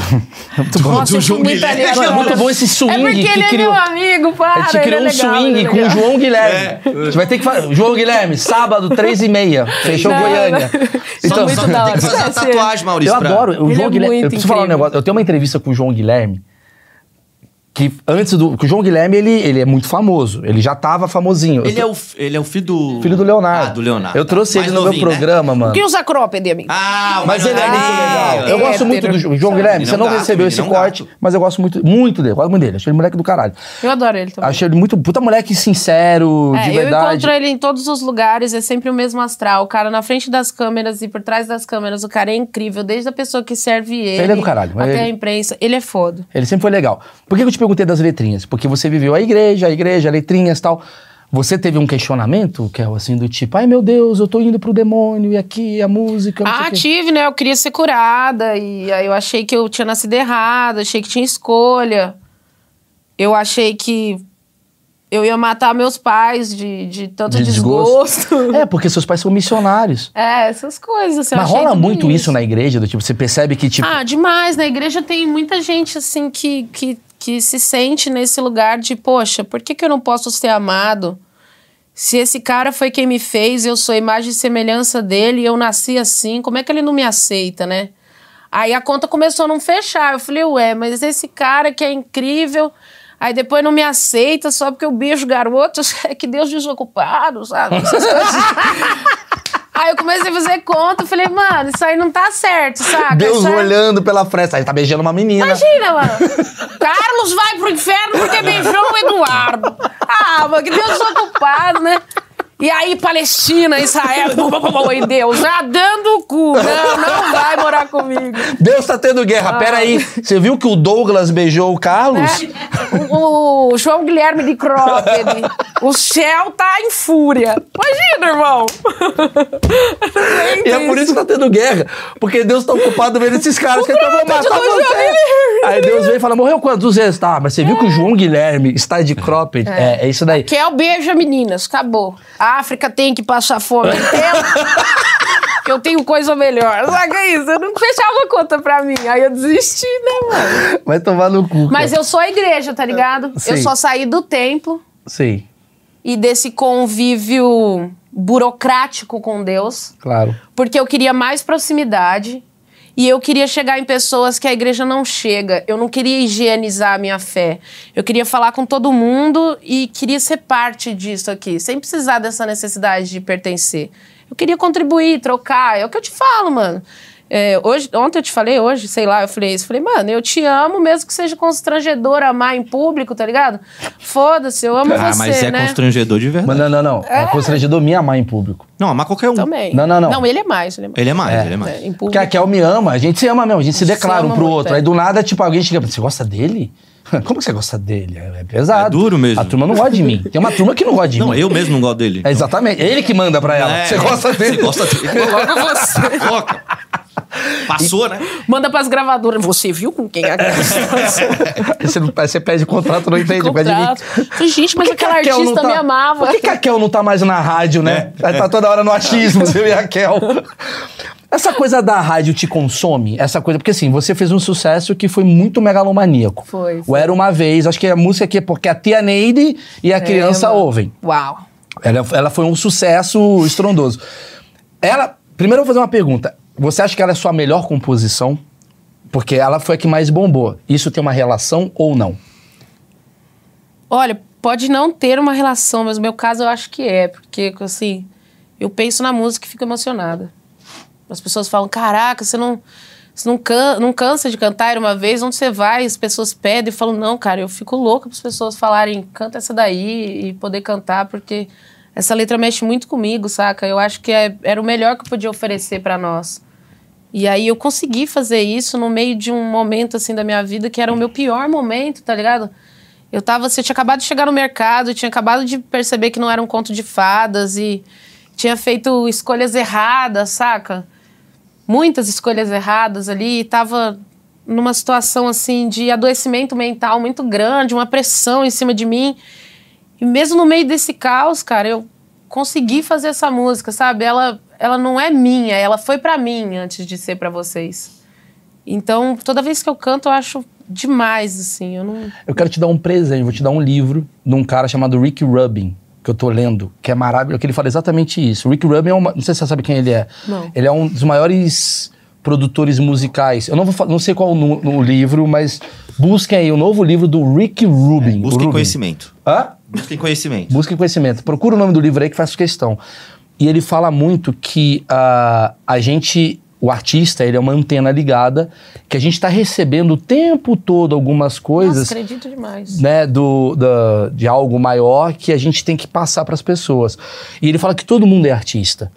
muito bom. Nossa, eu João Guilherme. Não, é muito bom esse swing É porque que ele criou. é meu amigo, para. A gente ele criou é um legal, swing é com o. João Guilherme. A gente vai ter que fazer. João Guilherme, sábado, três e meia. Fechou Não, Goiânia. Então, Só muito da hora. Tem que fazer uma Esquece. tatuagem, Maurício. eu pra- adoro. O Ele João é Guilherme. muito Eu preciso falar um incrível. negócio. Eu tenho uma entrevista com o João Guilherme. Que antes do. Que o João Guilherme, ele, ele é muito famoso. Ele já tava famosinho. Eu Ele tô- é, o, ele é o filho do... filho do Leonardo. Ah, do Leonardo. Eu trouxe Mais ele no meu né? programa, mano. O que usa cropped, amigo? Ah, o Mas ele é muito legal. Eu gosto hétero. muito do Jo- João Guilherme. Você não gato, recebeu esse corte, gato. mas eu gosto muito, muito dele. Gosto muito dele. Achei ele moleque do caralho. Eu adoro ele também. Achei ele muito. Puta moleque sincero, É, de eu verdade. encontro ele em todos os lugares, é sempre o mesmo astral. O cara na frente das câmeras e por trás das câmeras, o cara é incrível, desde a pessoa que serve ele, Ele é do caralho, até ele- a imprensa. Ele é foda. Ele sempre foi legal. Por que eu te perguntei das letrinhas? Porque você viveu a igreja, a igreja, letrinhas e tal. Você teve um questionamento, Kel, assim, do tipo, ai meu Deus, eu tô indo pro demônio, e aqui a música. não sei Ah, o quê." tive, né? Eu queria ser curada. E aí eu achei que eu tinha nascido errado, achei que tinha escolha. Eu achei que eu ia matar meus pais de, de tanto De desgosto. É, porque seus pais são missionários. É, essas coisas. assim, Mas rola muito isso na igreja, do tipo, você percebe que, tipo. Ah, demais. Na igreja tem muita gente, assim, que, que, que se sente nesse lugar de, poxa, por que, que eu não posso ser amado? Se esse cara foi quem me fez, eu sou imagem e semelhança dele, e eu nasci assim, como é que ele não me aceita, né? Aí a conta começou a não fechar. Eu falei, ué, mas esse cara que é incrível, aí depois não me aceita só porque eu beijo garotos, é que Deus desocupado, sabe? Aí eu comecei a fazer conta, falei, mano, isso aí não tá certo, saca? Deus aí- olhando pela fresta. Aí tá beijando uma menina. Imagina, mano. Carlos vai pro inferno porque beijou o Eduardo. Ah, mano, que Deus desocupado, né? E aí, Palestina, Israel, e Deus, já dando o cu. Não, não vai morar comigo. Deus tá tendo guerra. Pera aí. Você viu que o Douglas beijou o Carlos? Né? O, o João Guilherme de Cropped. O céu tá em fúria. Imagina, irmão. E é por isso que tá tendo guerra. Porque Deus tá ocupado vendo esses caras que então vão matar você. Aí Deus vem e fala, morreu quantos vezes? Tá, mas você viu que o João Guilherme está de cropped? É, é isso daí. Que é o beijo, meninas. Acabou. A África tem que passar fome. Que eu tenho coisa melhor. Saca isso? Eu não fechava conta pra mim. Aí eu desisti, né, mano? Vai tomar no cu. Mas cara. eu sou a igreja, tá ligado? Sim. Eu só saí do templo Sim, e desse convívio burocrático com Deus, claro. porque eu queria mais proximidade e eu queria chegar em pessoas que a igreja não chega. Eu não queria higienizar a minha fé. Eu queria falar com todo mundo e queria ser parte disso aqui, sem precisar dessa necessidade de pertencer. Eu queria contribuir, trocar. É o que eu te falo, mano. É, hoje, ontem eu te falei, hoje, sei lá, eu falei isso. Falei, mano, eu te amo, mesmo que seja constrangedor amar em público, tá ligado? Foda-se, eu amo Ah, você, mas é né? constrangedor de verdade. Mas não, não, não. É, constrangedor me amar em público. Não, amar qualquer um. Também. Não, não, não. Não, ele é mais. Ele é mais. Ele é mais, É. ele é mais. É. Porque a Kel me ama, a gente se ama mesmo, a gente se A gente declara se um pro muito, outro. é. Aí do nada, tipo, alguém chega, você gosta dele? Como que você gosta dele? É é pesado. É duro mesmo. A turma não gosta de mim. Tem uma turma que não gosta de Não, mim. eu mesmo não gosto dele. É exatamente. É ele que manda pra ela. É, você gosta dele? Você gosta dele. Logo você. Coloca. Passou, né? Manda pras gravadoras. Você viu com quem é a Aí você, não- você pede contrato, não entende. Pede. Contrato. Falei, Gente, mas aquela artista tá- me amava. Por que, que a Kel não tá mais na rádio, né? Ela tá toda hora no achismo, você e a Kel. Essa coisa da rádio te consome? Essa coisa, porque assim, você fez um sucesso que foi muito megalomaníaco. Foi, O foi. Era Uma Vez, acho que a música aqui é porque a tia Neide e a criança mano. ouvem. Uau. Ela, ela foi um sucesso estrondoso. Ela, primeiro eu vou fazer uma pergunta. Você acha que ela é sua melhor composição? Porque ela foi a que mais bombou. Isso tem uma relação ou não? Olha, pode não ter uma relação, mas no meu caso eu acho que é, porque assim, eu penso na música e fico emocionada. As pessoas falam: "Caraca, você não você não, can, não cansa de cantar uma vez, onde você vai, as pessoas pedem, eu falo, não, cara, eu fico louca para as pessoas falarem, canta essa daí e poder cantar, porque essa letra mexe muito comigo, saca? Eu acho que é- era o melhor que eu podia oferecer para nós. E aí eu consegui fazer isso no meio de um momento assim da minha vida que era o meu pior momento, tá ligado? Eu tava, você tinha acabado de chegar no mercado, tinha acabado de perceber que não era um conto de fadas e tinha feito escolhas erradas, saca? Muitas escolhas erradas ali, e tava numa situação assim de adoecimento mental muito grande, uma pressão em cima de mim. E mesmo no meio desse caos, cara, eu consegui fazer essa música, sabe? Ela, ela não é minha, ela foi pra mim antes de ser pra vocês. Então, toda vez que eu canto, eu acho demais, assim. Eu não. Eu quero te dar um presente, vou te dar um livro de um cara chamado Rick Rubin, que eu tô lendo, que é maravilhoso, que ele fala exatamente isso. O Rick Rubin é uma, não sei se você sabe quem ele é. Não. Ele é um dos maiores produtores musicais. Eu não vou não sei qual no livro, mas busquem aí o novo livro do Rick Rubin. O Busquem Rubin. conhecimento. Hã? Busquem conhecimento. Busquem conhecimento. Procura o nome do livro aí que faz questão. E ele fala muito que ah, a gente, o artista, ele é uma antena ligada, que a gente está recebendo o tempo todo algumas coisas Nossa, acredito demais. né, do, da- de algo maior que a gente tem que passar para as pessoas. E ele fala que todo mundo é artista.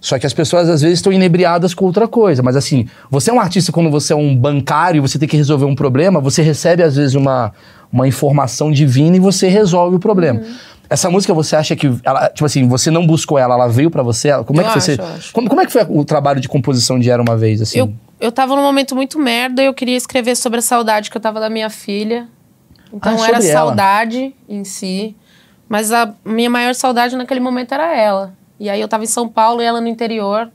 Só que as pessoas às vezes estão inebriadas com outra coisa. Mas assim, você é um artista quando você é um bancário e você tem que resolver um problema, você recebe às vezes uma, uma informação divina e você resolve o problema. Uhum. Essa música você acha que, ela, tipo assim, você não buscou ela, ela veio para você? Como é que foi? acho, você- acho. Como, como é que foi o trabalho de composição de Era uma vez assim? Eu, eu tava num momento muito merda e eu queria escrever sobre a saudade que eu tava da minha filha. Então Ah, era ela. saudade em si. Mas a minha maior saudade naquele momento era ela. E aí eu tava em São Paulo e ela no interior.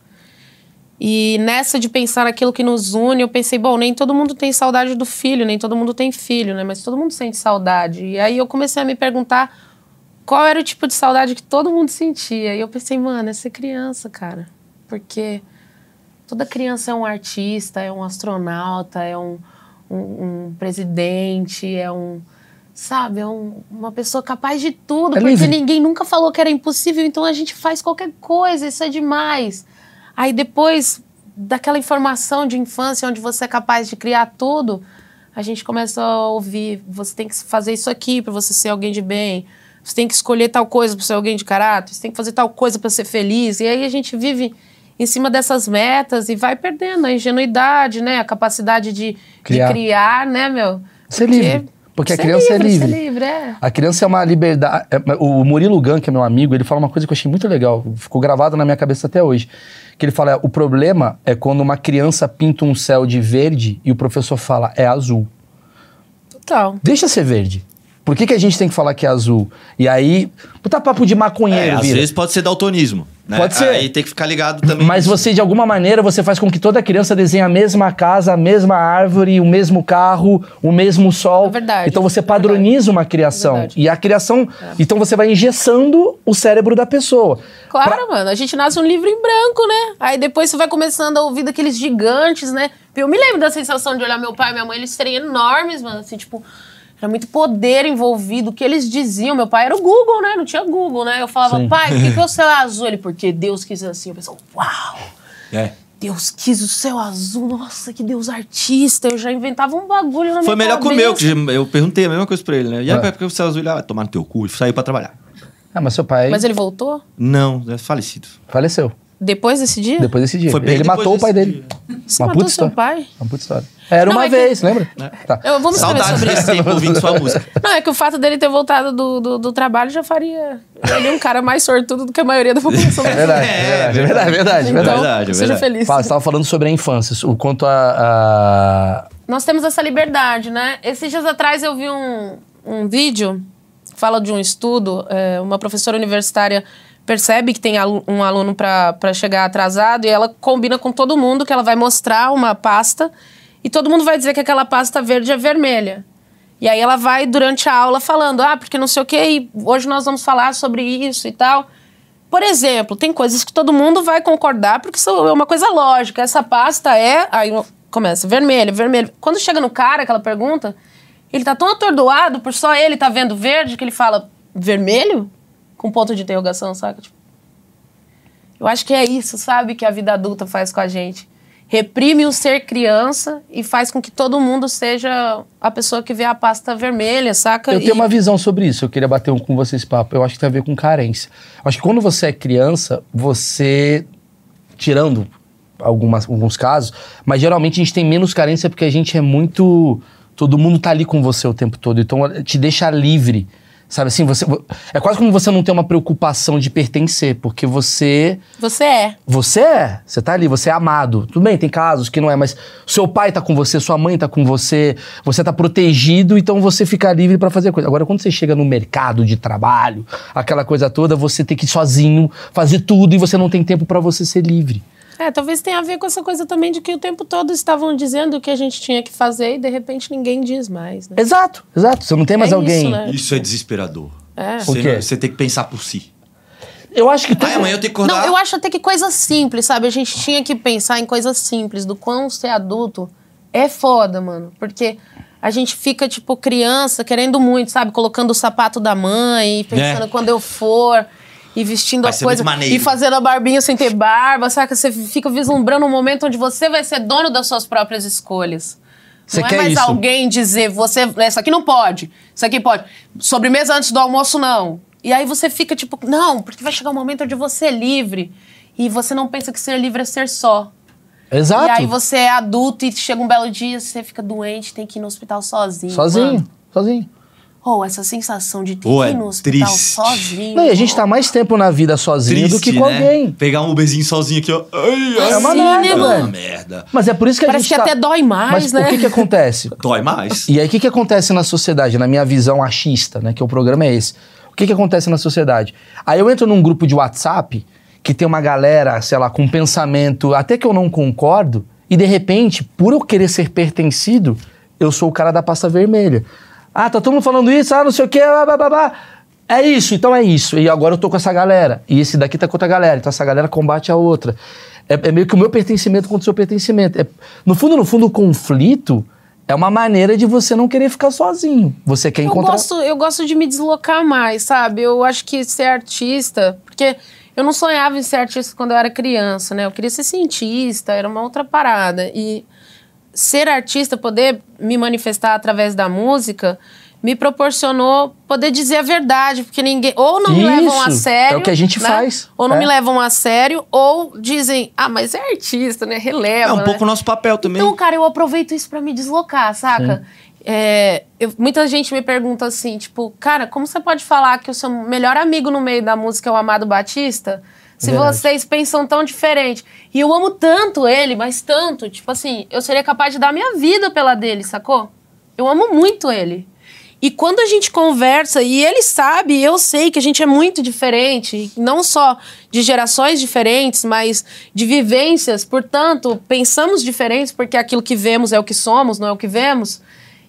E nessa de pensar naquilo que nos une, eu pensei, bom, nem todo mundo tem saudade do filho, nem todo mundo tem filho, né? Mas todo mundo sente saudade. E aí eu comecei a me perguntar qual era o tipo de saudade que todo mundo sentia. E eu pensei, mano, é ser criança, cara. Porque toda criança é um artista, é um astronauta, é um, um, um presidente, é um. Sabe, é um- uma pessoa capaz de tudo, É porque livre. ninguém nunca falou que era impossível, então a gente faz qualquer coisa, isso é demais. Aí depois daquela informação de infância onde você é capaz de criar tudo, a gente começa a ouvir, você tem que fazer isso aqui para você ser alguém de bem. você tem que escolher tal coisa para ser alguém de caráter, você tem que fazer tal coisa para ser feliz. E aí a gente vive em cima dessas metas e vai perdendo a ingenuidade, né? A capacidade de Criar. de criar né, meu? Ser livre. Porque a ser criança é livre. Ser livre, é. A criança é uma liberdade. é, O Murilo Gun, que é meu amigo, ele fala uma coisa que eu achei muito legal, ficou gravado na minha cabeça até hoje. Que ele fala: é, o problema é quando uma criança pinta um céu de verde e o professor fala é azul. Total. Deixa ser verde. Por que, que a gente tem que falar que é azul? E aí. Puta papo de É, maconheiro, às vira. vezes pode ser daltonismo. Né? Pode ser. Aí tem que ficar ligado também. Mas nisso. você, de alguma maneira, você faz com que toda criança desenhe a mesma casa, a mesma árvore, o mesmo carro, o mesmo sol. É verdade, Então você é padroniza uma criação. É verdade. e a criação. Então você vai engessando o cérebro da pessoa. Claro, mano. A gente nasce um livro em branco, né? Aí depois você vai começando a ouvir daqueles gigantes, né? Eu me lembro da sensação de olhar meu pai e minha mãe, eles serem enormes, mano. Assim, tipo, era muito poder envolvido. O que eles diziam? Meu pai era o Google, né? Não tinha Google, né? Eu falava, Sim. pai, por que, que o céu é azul? Ele, porque Deus quis assim. Eu pensava, uau! É. Deus quis o céu azul. Nossa, que Deus artista. Eu já inventava um bagulho na minha Foi melhor que o cabeça. meu, que eu perguntei a mesma coisa pra ele, né? E aí, É. pai, por que você azul? Ele, ah, tomar no teu cu. E saiu pra trabalhar. Ah, mas seu pai Mas ele voltou? Não, é falecido. faleceu Depois desse dia? depois desse dia. Foi bem ele depois matou o pai dele. Você Uma matou puta seu história. pai? Uma puta história. Era Não, uma é que- vez, lembra? Tá. Eu, vamos escrever Saudades sobre isso. desse tempo ouvindo sua música. Não, é que o fato dele ter voltado do, do, do trabalho já faria ele um cara mais sortudo do que a maioria da população. É verdade, É, é verdade, é verdade, é verdade. Então, verdade. verdade, é seja verdade. feliz. Fala, você tava falando sobre a infância, o quanto a. a- Nós temos essa liberdade, né? Esses dias atrás eu vi um, um vídeo que fala de um estudo. é, uma professora universitária percebe que tem um aluno para chegar atrasado e ela combina com todo mundo que ela vai mostrar uma pasta e todo mundo vai dizer que aquela pasta verde é vermelha. E aí ela vai durante a aula falando, ah, porque não sei o quê, hoje nós vamos falar sobre isso e tal. Por exemplo, tem coisas que todo mundo vai concordar porque isso é uma coisa lógica. Essa pasta é. Aí começa vermelho, vermelho. Quando chega no cara que ela pergunta, ele tá tão atordoado por só ele tá vendo verde que ele fala vermelho? Com ponto de interrogação, saca? Tipo, eu acho que é isso, sabe, que a vida adulta faz com a gente. Reprime o ser criança e faz com que todo mundo seja a pessoa que vê a pasta vermelha, saca? Eu E- tenho uma visão sobre isso, eu queria bater um com vocês papo. Eu acho que tem a ver com carência. Eu acho que quando você é criança, você. Tirando algumas, alguns casos, mas geralmente a gente tem menos carência porque a gente é muito. Todo mundo tá ali com você o tempo todo. Então te deixa livre. Sabe assim, você. É quase como você não ter uma preocupação de pertencer, porque você. Você é. Você é, você tá ali, você é amado. Tudo bem, tem casos que não é, mas seu pai tá com você, sua mãe tá com você, você tá protegido, então você fica livre pra fazer coisa. Agora, quando você chega no mercado de trabalho, aquela coisa toda, você tem que ir sozinho, fazer tudo e você não tem tempo pra você ser livre. É, talvez tenha a ver com essa coisa também de que o tempo todo estavam dizendo o que a gente tinha que fazer e de repente ninguém diz mais, né? Exato, exato. Você não tem mais É alguém. isso, né? Isso é desesperador. É. Por Você, você tem que pensar por si. Eu acho que todo... Ai, amanhã eu tenho que acordar. Não, eu acho até que coisas simples, sabe? A gente tinha que pensar em coisas simples, do quão ser adulto é foda, mano. Porque a gente fica, tipo, criança, querendo muito, sabe? Colocando o sapato da mãe, e pensando É. quando eu for, e vestindo Vai a coisa, e fazendo a barbinha sem ter barba, saca? Você fica vislumbrando um momento onde você vai ser dono das suas próprias escolhas. Você não quer é mais isso? alguém dizer, você, isso aqui não pode, isso aqui pode. Sobremesa antes do almoço, não. E aí você fica tipo, não, porque vai chegar um momento onde você é livre. E você não pensa que ser livre é ser só. Exato. E aí você é adulto e chega um belo dia, você fica doente, tem que ir no hospital sozinho. Sozinho, Mano, sozinho. Oh, essa sensação de ter Pô, que ir é no hospital triste. sozinho. Não, e a gente tá mais tempo na vida sozinho do que com né? alguém. Pegar um Uberzinho sozinho aqui, ó. Ai, ai, É uma Sim, merda, né, é uma mano? merda. Mas é por isso que a Parece gente que tá... até dói mais, Mas né? o que que acontece? Dói mais. E aí, o que, que acontece na sociedade, na minha visão achista, né? Que o programa é esse. O que, que acontece na sociedade? Aí eu entro num grupo de WhatsApp que tem uma galera, sei lá, com um pensamento até que eu não concordo, e de repente, por eu querer ser pertencido, eu sou o cara da pasta vermelha. Ah, tá todo mundo falando isso, ah, não sei o quê, blá, blá, blá, blá. É isso, então é isso. E agora eu tô com essa galera. E esse daqui tá com outra galera. Então essa galera combate a outra. É, é meio que o meu pertencimento contra o seu pertencimento. É- no fundo, no fundo, o conflito é uma maneira de você não querer ficar sozinho. Você quer Eu encontrar. gosto, eu gosto de me deslocar mais, sabe? Eu acho que ser artista. Porque eu não sonhava em ser artista quando eu era criança, né? Eu queria ser cientista, era uma outra parada. E ser artista, poder me manifestar através da música, me proporcionou poder dizer a verdade, porque ninguém ou não me levam a Isso, sério, é o que a gente né? faz, ou não é. me levam a sério, ou dizem, ah, mas é artista, né? Releva. É um né? pouco o nosso papel também. Então, cara, eu aproveito isso pra me deslocar, saca? É, eu- muita gente me pergunta assim, tipo, cara, como você pode falar que o seu melhor amigo no meio da música é o Amado Batista? Se Verdade. vocês pensam tão diferente. E eu amo tanto ele, mas tanto, tipo assim, eu seria capaz de dar minha vida pela dele, sacou? Eu amo muito ele. E quando a gente conversa, e ele sabe, eu sei que a gente é muito diferente, não só de gerações diferentes, mas de vivências, portanto, pensamos diferentes, porque aquilo que vemos é o que somos, não é o que vemos.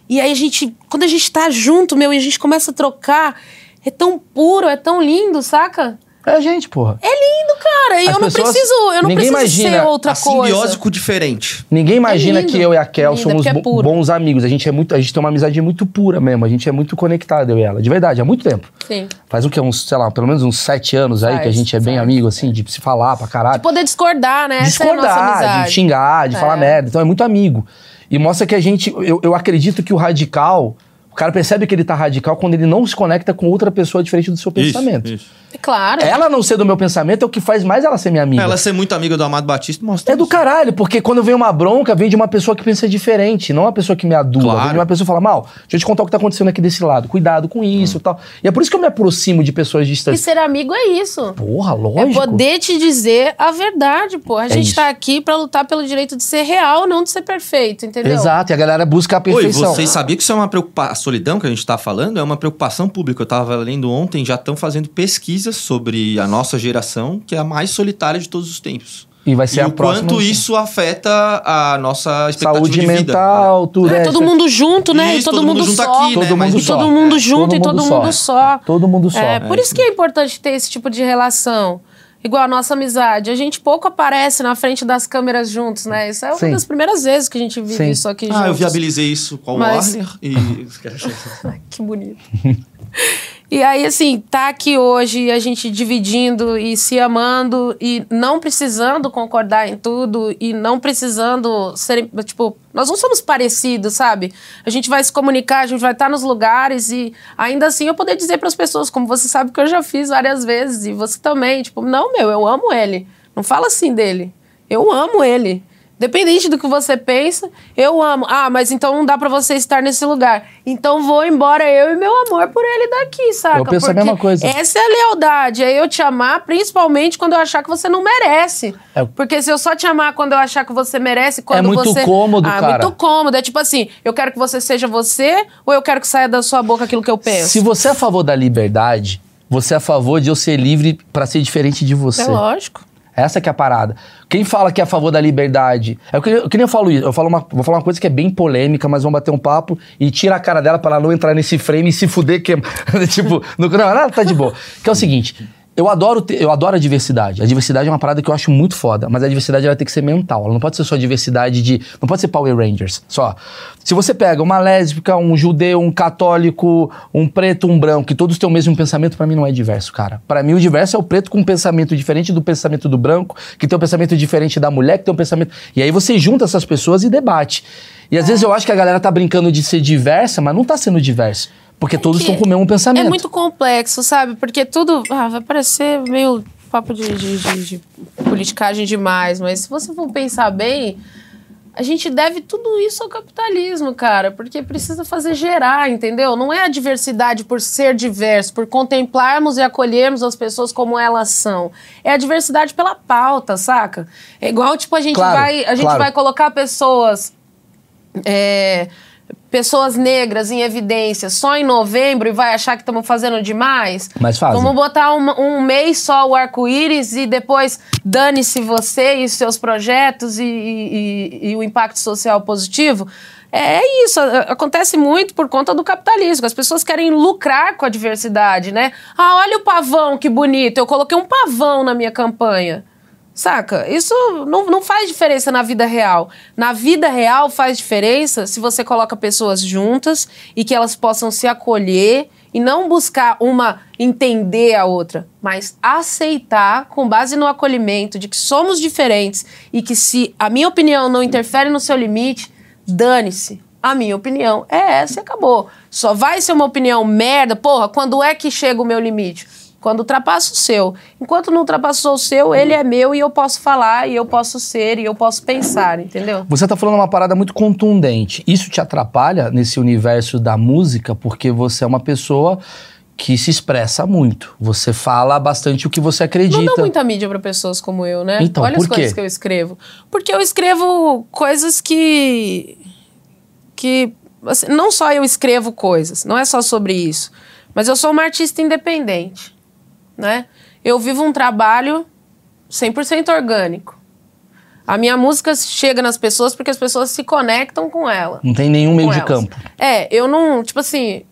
E aí a gente, quando a gente tá junto, meu, e a gente começa a trocar, é tão puro, é tão lindo, saca? É a gente, porra. É lindo, cara. E As eu não pessoas- preciso, eu não ninguém preciso imagina ser outra a coisa. simbiose com o diferente. Ninguém imagina É que eu e a Kel Lindo, é somos é bons amigos. A gente é muito, a gente tem uma amizade muito pura mesmo. A gente é muito conectado, eu e ela. De verdade, há muito tempo. Sim. Faz um que uns, sei lá, pelo menos uns sete anos aí Faz, que a gente é bem amigo, assim, de se falar pra caralho. De poder discordar, né? Essa é a nossa discordar, de xingar, de É. falar merda. Então é muito amigo. E mostra que a gente. Eu, eu acredito que o radical. O cara percebe que ele tá radical quando ele não se conecta com outra pessoa diferente do seu pensamento. Isso. É Claro. Ela não ser do meu pensamento é o que faz mais ela ser minha amiga. Ela ser muito amiga do Amado Batista mostra. É do isso. caralho, porque quando vem uma bronca, vem de uma pessoa que pensa diferente, não uma pessoa que me adula. Claro. Vem de uma pessoa que fala, mal, deixa eu te contar o que tá acontecendo aqui desse lado. Cuidado com isso e tal. E é por isso que eu me aproximo de pessoas E distantes. ser amigo é isso. Porra, É lógico. poder te dizer a verdade, pô. A gente isso. tá aqui pra lutar pelo direito de ser real, não de ser perfeito, entendeu? Exato, e a galera busca a Oi, perfeição. vocês sabiam que isso é uma preocupação? A solidão que a gente tá falando é uma preocupação pública. Eu tava lendo ontem, já estão fazendo pesquisas sobre a nossa geração, que é a mais solitária de todos os tempos. E vai ser e a o próxima. quanto isso afeta a nossa expectativa Saúde de vida. mental, tudo. É, é, todo mundo junto, né? Isso, e todo, mundo, só. aqui, Todo né? mundo Mas E só. todo mundo É, junto e todo mundo só. Todo mundo só. É, por isso que é importante ter esse tipo de relação. Igual a nossa amizade. A gente pouco aparece na frente das câmeras juntos, né? Isso é uma Sim. das primeiras vezes que a gente vive Sim. isso aqui Ah, juntos. eu viabilizei isso com o Mas- Warner e... Ai, que bonito. e aí, assim, tá aqui hoje a gente dividindo e se amando e não precisando concordar em tudo e não precisando ser. Tipo, nós não somos parecidos, sabe? A gente vai se comunicar, a gente vai estar nos lugares e ainda assim eu poder dizer para as pessoas, como você sabe que eu já fiz várias vezes e você também, tipo, não, meu, eu amo ele. Não fala assim dele. Eu amo ele. Dependente do que você pensa, eu amo. Ah, mas então não dá pra você estar nesse lugar. Então vou embora eu e meu amor por ele daqui, saca? Eu penso a Porque mesma coisa. Essa é a lealdade. É eu te amar, principalmente quando eu achar que você não merece. É. Porque se eu só te amar quando eu achar que você merece, quando muito você. cômodo, ah, cara. muito cômodo. É tipo assim, eu quero que você seja você ou eu quero que saia da sua boca aquilo que eu penso. Se você é a favor da liberdade, você é a favor de eu ser livre pra ser diferente de você. É lógico. Essa que é a parada. Quem fala que é a favor da liberdade. É que, eu- que nem eu falo isso. Eu falo uma, vou falar uma coisa que é bem polêmica, mas vamos bater um papo e tira a cara dela pra ela não entrar nesse frame e se fuder. Que, tipo, no, não, ela tá de boa. Que é o seguinte. Eu adoro, eu adoro a diversidade. A diversidade é uma parada que eu acho muito foda, mas a diversidade ela tem que ser mental. Ela não pode ser só diversidade de. Não pode ser Power Rangers. Só. Se você pega uma lésbica, um judeu, um católico, um preto, um branco, que todos têm o mesmo pensamento, pra mim não é diverso, cara. Pra mim o diverso é o preto com um pensamento diferente do pensamento do branco, que tem um pensamento diferente da mulher, que tem um pensamento. E aí você junta essas pessoas e debate. E às vezes eu acho que a galera tá brincando de ser diversa, mas não tá sendo diverso. Porque todos que estão com o mesmo pensamento. É muito complexo, sabe? Porque tudo. Ah, vai parecer meio papo de, de, de- de politicagem demais, mas se você for pensar bem, a gente deve tudo isso ao capitalismo, cara, porque precisa fazer gerar, entendeu? Não é a diversidade por ser diverso, por contemplarmos e acolhermos as pessoas como elas são. É a diversidade pela pauta, saca? É igual, tipo, a gente Claro, vai. A gente claro. vai colocar pessoas é, pessoas negras em evidência só em novembro e vai achar que estamos fazendo demais? Mas fazem. Vamos botar um, um mês só o arco-íris e depois dane-se você e seus projetos e, e- e- o impacto social positivo? É isso, a- acontece muito por conta do capitalismo. As pessoas querem lucrar com a diversidade, né? Ah, olha o pavão, que bonito. Eu coloquei um pavão na minha campanha. Saca? Isso não, não faz diferença na vida real. Na vida real faz diferença se você coloca pessoas juntas e que elas possam se acolher e não buscar uma entender a outra, mas aceitar com base no acolhimento de que somos diferentes e que se a minha opinião não interfere no seu limite, dane-se. A minha opinião é essa e acabou. Só vai ser uma opinião merda. Porra, quando é que chega o meu limite? Quando ultrapassa o seu. Enquanto não ultrapassou o seu, ele é meu e eu posso falar, e eu posso ser, e eu posso pensar, entendeu? Você tá falando uma parada muito contundente. Isso te atrapalha nesse universo da música porque você é uma pessoa que se expressa muito. Você fala bastante o que você acredita. Não dou muita mídia pra pessoas como eu, né? Então, Olha as coisas quê? que eu escrevo. Porque eu escrevo coisas que. que. assim, não só eu escrevo coisas, não é só sobre isso. Mas eu sou uma artista independente, né? Eu vivo um trabalho 100% orgânico. A minha música chega nas pessoas porque as pessoas se conectam com ela Não tem nenhum meio com de elas. campo. É, eu não, tipo assim,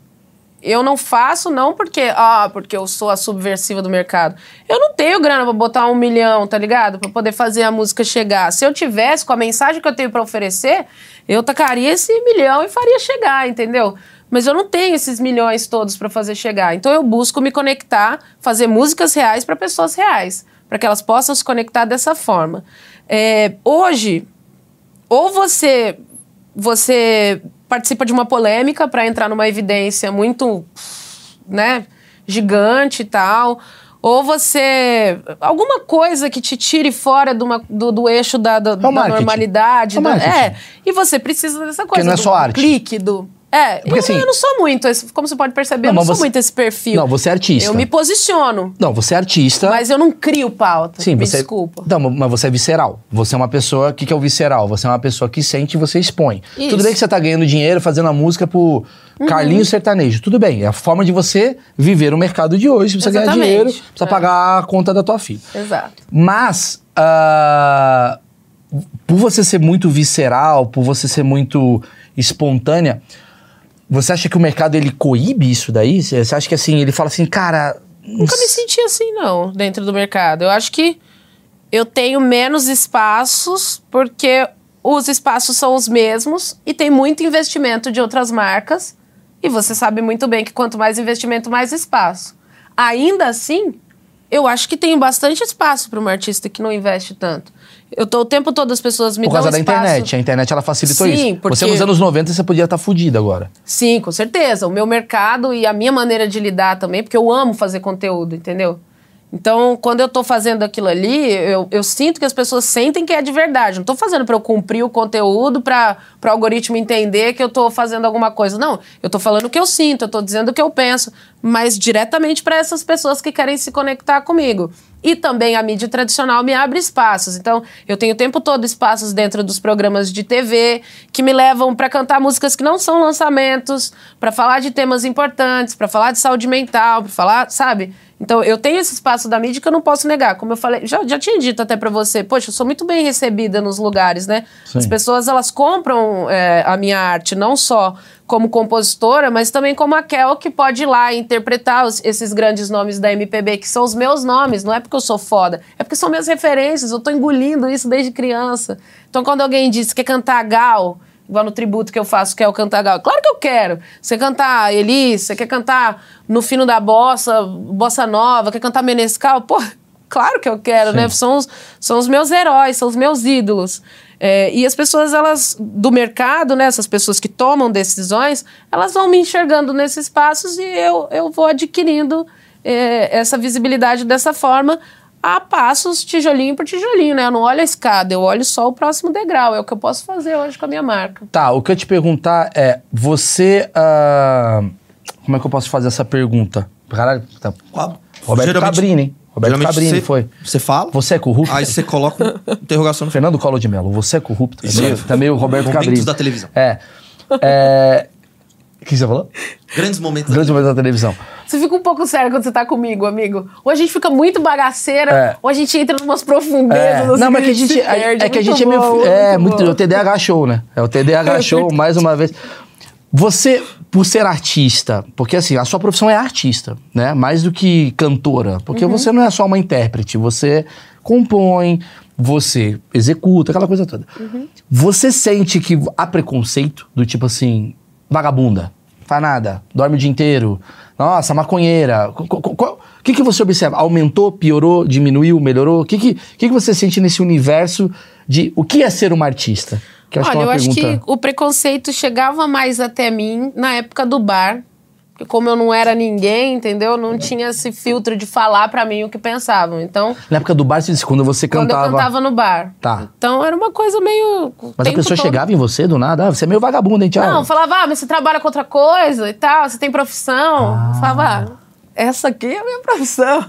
eu não faço não porque, ah, porque eu sou a subversiva do mercado. Eu não tenho grana pra botar um milhão, tá ligado? Pra poder fazer a música chegar. Se eu tivesse com a mensagem que eu tenho pra oferecer, eu tacaria esse milhão e faria chegar, entendeu? Mas eu não tenho esses milhões todos pra fazer chegar. Então eu busco me conectar, fazer músicas reais pra pessoas reais, pra que elas possam se conectar dessa forma. É, hoje, ou você você participa de uma polêmica para entrar numa evidência muito, né, gigante e tal, ou você alguma coisa que te tire fora do, do, do eixo da, da, da normalidade, É da- marketing. é, e você precisa dessa coisa não é só arte. clique do é, Porque eu, assim- eu não sou muito, esse- como você pode perceber, Não, eu não sou você- muito esse perfil. Não, você é artista. Eu me posiciono, Não, você é artista. mas eu não crio pauta. Sim, me você. desculpa. Não, mas você é visceral. Você é uma pessoa. O que, que é o visceral? Você é uma pessoa que sente e você expõe. Isso. Tudo bem que você tá ganhando dinheiro fazendo a música pro Uhum. Carlinhos Sertanejo. Tudo bem. É a forma de você viver o mercado de hoje. Você precisa ganhar Exatamente. dinheiro, precisa É. pagar a conta da tua filha. Exato. Mas, ah, por você ser muito visceral, por você ser muito espontânea, você acha que o mercado ele coíbe isso daí? Você acha que assim, ele fala assim, cara. Nunca me senti assim, não, dentro do mercado. Eu acho que eu tenho menos espaços porque os espaços são os mesmos e tem muito investimento de outras marcas. E você sabe muito bem que quanto mais investimento, mais espaço. Ainda assim, eu acho que tem bastante espaço para uma artista que não investe tanto. Eu tô o tempo todo as pessoas me Por causa dão da espaço. internet. A internet ela facilitou Sim, isso. porque- Você nos anos 90 você podia estar fudido agora. Sim, com certeza. O meu mercado e a minha maneira de lidar também, porque eu amo fazer conteúdo, entendeu? Então, quando eu tô fazendo aquilo ali, eu, eu sinto que as pessoas sentem que é de verdade. Não tô fazendo para eu cumprir o conteúdo, para o algoritmo entender que eu tô fazendo alguma coisa. Não, eu tô falando o que eu sinto, eu tô dizendo o que eu penso, mas diretamente para essas pessoas que querem se conectar comigo. E também a mídia tradicional me abre espaços. Então, eu tenho o tempo todo espaços dentro dos programas de TV que me levam para cantar músicas que não são lançamentos, para falar de temas importantes, para falar de saúde mental, para falar, sabe? Então, eu tenho esse espaço da mídia que eu não posso negar. Como eu falei, já, já tinha dito até para você, poxa, eu sou muito bem recebida nos lugares, né? Sim. As pessoas, elas compram é, a minha arte, não só como compositora, mas também como a Kel, que pode ir lá interpretar os- esses grandes nomes da MPB, que são os meus nomes, não é porque eu sou foda, é porque são minhas referências, eu tô engolindo isso desde criança. Então, quando alguém diz que quer cantar Gal, igual no tributo que eu faço, que é o cantar Gal, claro que eu quero. Você cantar Elis, você quer cantar No Fino da Bossa, Bossa Nova, quer cantar Menescal, pô, claro que eu quero, Sim. né? São os, são os meus heróis, são os meus ídolos. É, e as pessoas, elas, do mercado, né, essas pessoas que tomam decisões, elas vão me enxergando nesses espaços e eu, eu vou adquirindo é, essa visibilidade dessa forma a passos, tijolinho por tijolinho, né? Eu não olho a escada, eu olho só o próximo degrau. É o que eu posso fazer hoje com a minha marca. Tá, o que eu te perguntar é, você. ah, como é que eu posso fazer essa pergunta? Caralho, tá. Roberto Geralmente- Cabrini, hein? Roberto geralmente Cabrini foi. Você fala, Você é corrupto? aí você coloca interrogação no. Fernando Collor de Mello, você é corrupto? Isso. Também, também o Roberto Momentos Cabrini. da televisão. É. É. O que você falou? Grandes momentos da Grande momento da televisão. Você fica um pouco sério quando você tá comigo, amigo. Ou a gente fica muito bagaceira, É. ou a gente entra numas profundezas. É, assim, não, mas que a gente, é, perde. é que a Muito gente é meio. bom, é, muito. bom. É o TDAH Show, né? É o TDAH Show, mais uma vez. Você, por ser artista, porque assim, a sua profissão é artista, né? Mais do que cantora. Porque você não é só uma intérprete, você compõe, você executa, aquela coisa toda. Você sente que há preconceito do tipo assim, vagabunda, faz nada, dorme o dia inteiro, nossa, maconheira. Co- co- co- O que, que você observa? Aumentou, piorou, diminuiu, melhorou? O que, que, que, que você sente nesse universo de o que é ser uma artista? Que acho que é Olha, eu acho que pergunta- o preconceito chegava mais até mim na época do bar. Porque como eu não era ninguém, entendeu? Não tinha esse filtro de falar pra mim o que pensavam. Então, Na época do bar, você disse, quando você quando cantava. eu cantava no bar. Tá. Então era uma coisa meio. Mas a pessoa todo. chegava em você do nada, ah, você é meio vagabundo, hein, Thiago? Não, falava, ah, mas você trabalha com outra coisa e tal, você tem profissão. Ah. Eu falava, ah, essa aqui é a minha profissão.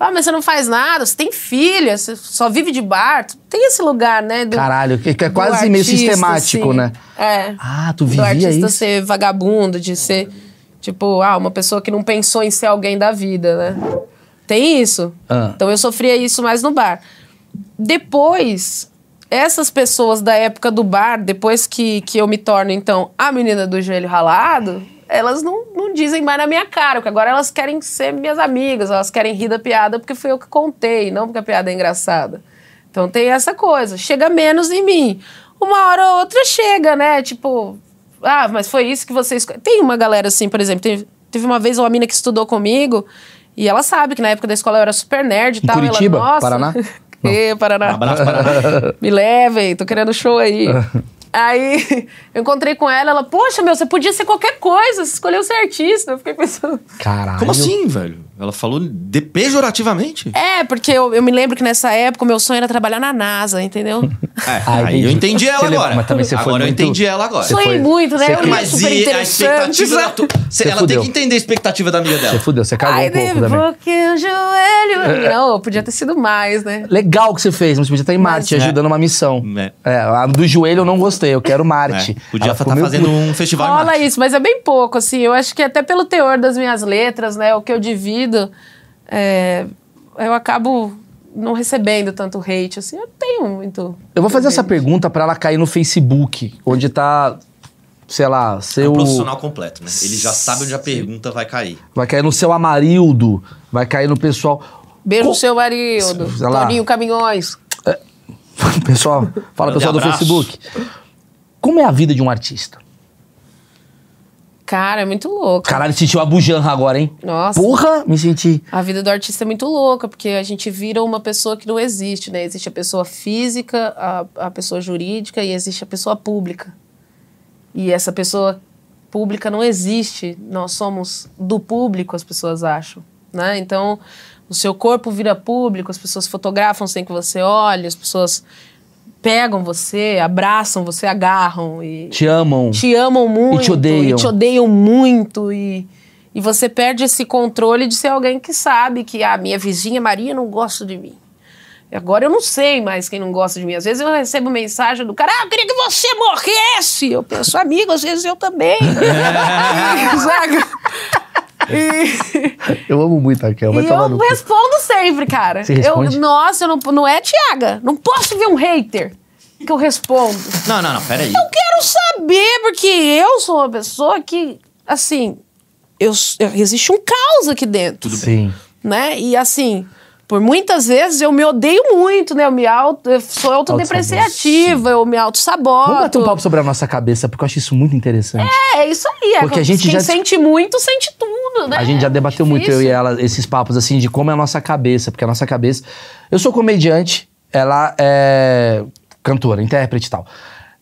Ah, mas você não faz nada, você tem filha, você só vive de bar. Tem esse lugar, né? do- Caralho, que, é do quase meio artista, sistemático, assim. né? É. Ah, tu do vivia artista isso? ser vagabundo, de ser, tipo, ah, uma pessoa que não pensou em ser alguém da vida, né? Tem isso. Ah. Então eu sofria isso mais no bar. Depois, essas pessoas da época do bar, depois que, que eu me torno, então, a menina do joelho ralado, elas não, não dizem mais na minha cara, porque agora elas querem ser minhas amigas, elas querem rir da piada porque foi eu que contei, não porque a piada é engraçada. Então tem essa coisa, chega menos em mim. Uma hora ou outra chega, né? Tipo, ah, mas foi isso que você escolheu. Tem uma galera assim, por exemplo, teve, teve uma vez uma mina que estudou comigo e ela sabe que na época da escola eu era super nerd e tal. Curitiba, ela, Nossa, Paraná? Ê, Paraná. Abraço, Paraná. Me levem, tô querendo show aí. aí eu encontrei com ela, ela, poxa, meu, você podia ser qualquer coisa, você escolheu ser artista. Eu fiquei pensando. Caralho. Como assim, velho? Ela falou de pejorativamente? É, porque eu, eu me lembro que nessa época o meu sonho era trabalhar na NASA, entendeu? É, Ah, aí eu entendi. ela Você lembra- agora. mas também você foi agora eu muito- entendi ela agora. Sonhei foi- muito, né? você Eu foi- Mas super e a expectativa da tu... Cê- Ela fudeu. tem que entender a expectativa da amiga dela. Você fudeu, você cagou Ai, um pouco também. o joelho. Não, podia ter sido mais, né? Legal que você fez, mas podia estar em Marte, Mas- ajudando uma missão. É. É, a do joelho eu não gostei, eu quero Marte. É, podia estar meio fazendo um festival em Rola Marte. isso, mas é bem pouco, assim. Eu acho que até pelo teor das minhas letras, né? O que eu divido, é, eu acabo não recebendo tanto hate, assim. Eu tenho muito. Eu vou fazer essa hate. pergunta pra ela cair no Facebook, onde tá, sei lá, É seu. um profissional completo, né? Ele já sabe onde a pergunta vai cair. Vai cair no seu Amarildo, vai cair no pessoal. Beijo Co- no seu lá. Toninho Caminhões. pessoal, fala pessoal do abraço. Facebook. Como é a vida de um artista? Cara, é muito louco. Caralho, sentiu a bujanra agora, hein? Nossa. Porra, me senti. A vida do artista é muito louca, porque a gente vira uma pessoa que não existe, né? Existe a pessoa física, a, a pessoa jurídica e existe a pessoa pública. E essa pessoa pública não existe. Nós somos do público, as pessoas acham, né? Então, o seu corpo vira público, as pessoas fotografam sem que você olhe, as pessoas pegam você, abraçam você, agarram e Te amam. te amam muito te odeiam. e te odeiam muito e, e você perde esse controle de ser alguém que sabe que a minha vizinha Maria não gosta de mim. E Agora eu não sei mais quem não gosta de mim. Às vezes eu recebo mensagem do cara, ah, eu queria que você morresse. Eu penso, amigo, às vezes eu também. E, Eu amo muito a Kel, vai e tomar eu no cu. respondo sempre, cara. Você eu, nossa, eu não, não é, Tiaga? Não posso ver um hater que eu respondo. Não, não, não, peraí. Eu quero saber, porque eu sou uma pessoa que, assim, eu, eu- existe um caos aqui dentro, Sim. né? E assim, por muitas vezes eu me odeio muito, né? Eu me auto, eu sou autodepreciativa, eu me auto-saboto. Vamos bater um papo sobre a nossa cabeça, porque eu acho isso muito interessante. É, isso aí. É, Porque a gente quem já- sente muito, sente tudo, né? A gente já debateu muito, eu e ela, esses papos assim, de como é a nossa cabeça, porque a nossa cabeça. Eu sou comediante, ela é cantora, intérprete e tal.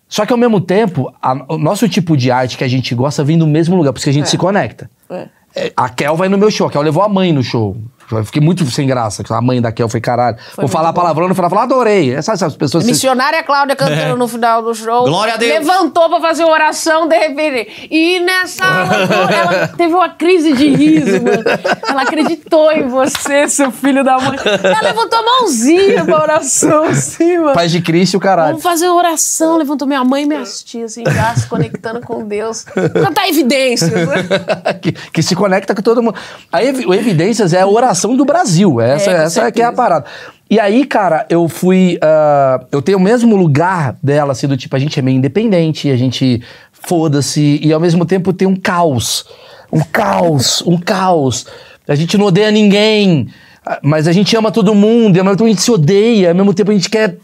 Só que ao mesmo tempo, a- o nosso tipo de arte que a gente gosta vem do mesmo lugar, por isso que a gente se conecta. É. É, A Kel vai no meu show, a Kel levou a mãe no show. Eu fiquei muito sem graça. A mãe da Kel foi caralho. Vou muito falar bom. palavrão, no final falar, adorei. Essas, essas pessoas. Missionária Cláudia cantando no final do show. Glória a Deus. Levantou pra fazer uma oração, de repente. E nessa loucura, ela teve uma crise de riso, mano. Ela acreditou em você, seu filho da mãe. Ela levantou a mãozinha pra oração, assim, mano. Paz de Cristo e o caralho. Vamos fazer uma oração. Levantou minha mãe e minhas tias, assim, já se conectando com Deus. Cantar evidências, né? que, que se conecta com todo mundo. A Evidências é a oração do Brasil. Essa, É, essa é que é a parada. E aí, cara, eu fui. ah, eu tenho o mesmo lugar dela, assim, do tipo, a gente é meio independente, a gente foda-se, e ao mesmo tempo tem um caos. Um caos, um caos. A gente não odeia ninguém, ah, mas a gente ama todo mundo, e ao mesmo tempo a gente se odeia, ao mesmo tempo a gente quer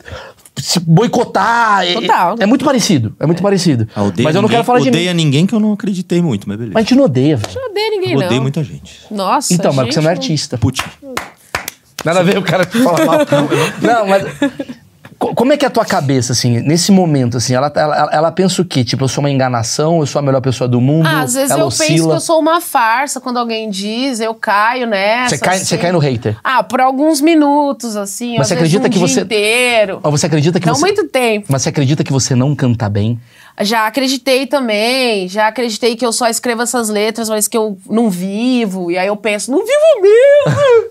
se boicotar. É- Total. É, muito parecido, é muito parecido. Ah, odeia mas eu não ninguém- quero falar de mim. Odeia ninguém que eu não acreditei muito, mas beleza. Mas a gente não odeia, velho. Não odeio ninguém, eu não. odeio muita gente. Nossa, Então, mas porque você não é artista. Putin. Nada a ver o cara que fala mal. Não, mas. Co- Como é que é a tua cabeça, assim, nesse momento, assim? Ela, ela, ela pensa o quê? Tipo, eu sou uma enganação, eu sou a melhor pessoa do mundo? Ah, às vezes eu oscila. penso que eu sou uma farsa. Quando alguém diz, eu caio nessa. Você cai, assim. cai no hater. Ah, por alguns minutos, assim. Mas você acredita um que você- inteiro. Ou você acredita que Não você... muito tempo. Mas você acredita que você não canta bem? Já acreditei também, já acreditei que eu só escrevo essas letras, mas que eu não vivo. E aí eu penso, não vivo mesmo!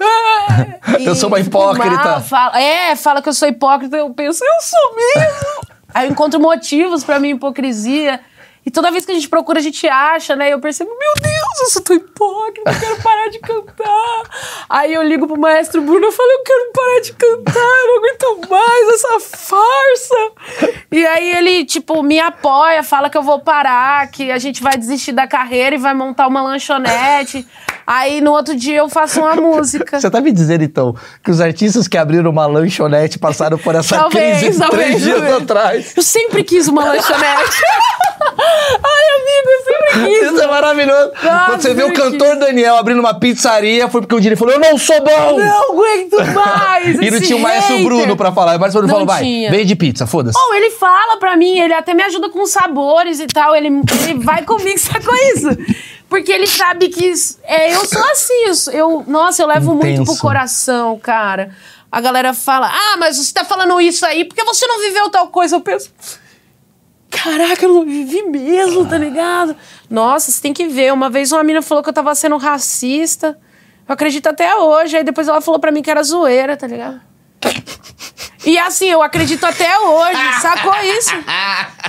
Ah, Eu sou uma hipócrita. mal, fala- é, fala que eu sou hipócrita, eu penso, eu sou mesmo! aí eu encontro motivos pra minha hipocrisia. E toda vez que a gente procura, a gente acha, né? Eu percebo, meu Deus, eu sou tão hipócrita, eu quero parar de cantar. Aí eu ligo pro maestro Bruno e falo, eu quero parar de cantar, eu não aguento mais essa farsa. E aí ele, tipo, me apoia, fala que eu vou parar, que a gente vai desistir da carreira e vai montar uma lanchonete. Aí no outro dia eu faço uma música. Você tá me dizendo, então, que os artistas que abriram uma lanchonete passaram por essa Talvez, crise talvez, três dias talvez. atrás? Eu sempre quis uma lanchonete. Ai, amigo, sempre quis. Isso é maravilhoso. Nossa, Quando você vê o cantor Daniel abrindo uma pizzaria, foi porque um dia ele falou, eu não sou bom! Não aguento mais. E não tinha o maestro. Bruno pra falar. O maestro Bruno falou, vai, vende pizza, foda-se. Ou ele fala pra mim, ele até me ajuda com sabores e tal. Ele, ele vai comigo, sacou isso? Porque ele sabe que isso- é, eu sou assim. eu nossa, eu levo muito pro Intenso. coração, cara. A galera fala, ah, mas você tá falando isso aí porque você não viveu tal coisa. Eu penso, caraca, eu não vivi mesmo, tá ligado? Nossa, você tem que ver. Uma vez uma menina falou que eu tava sendo racista. Eu acredito até hoje. Aí depois ela falou pra mim que era zoeira, tá ligado? E assim, eu acredito até hoje, sacou isso?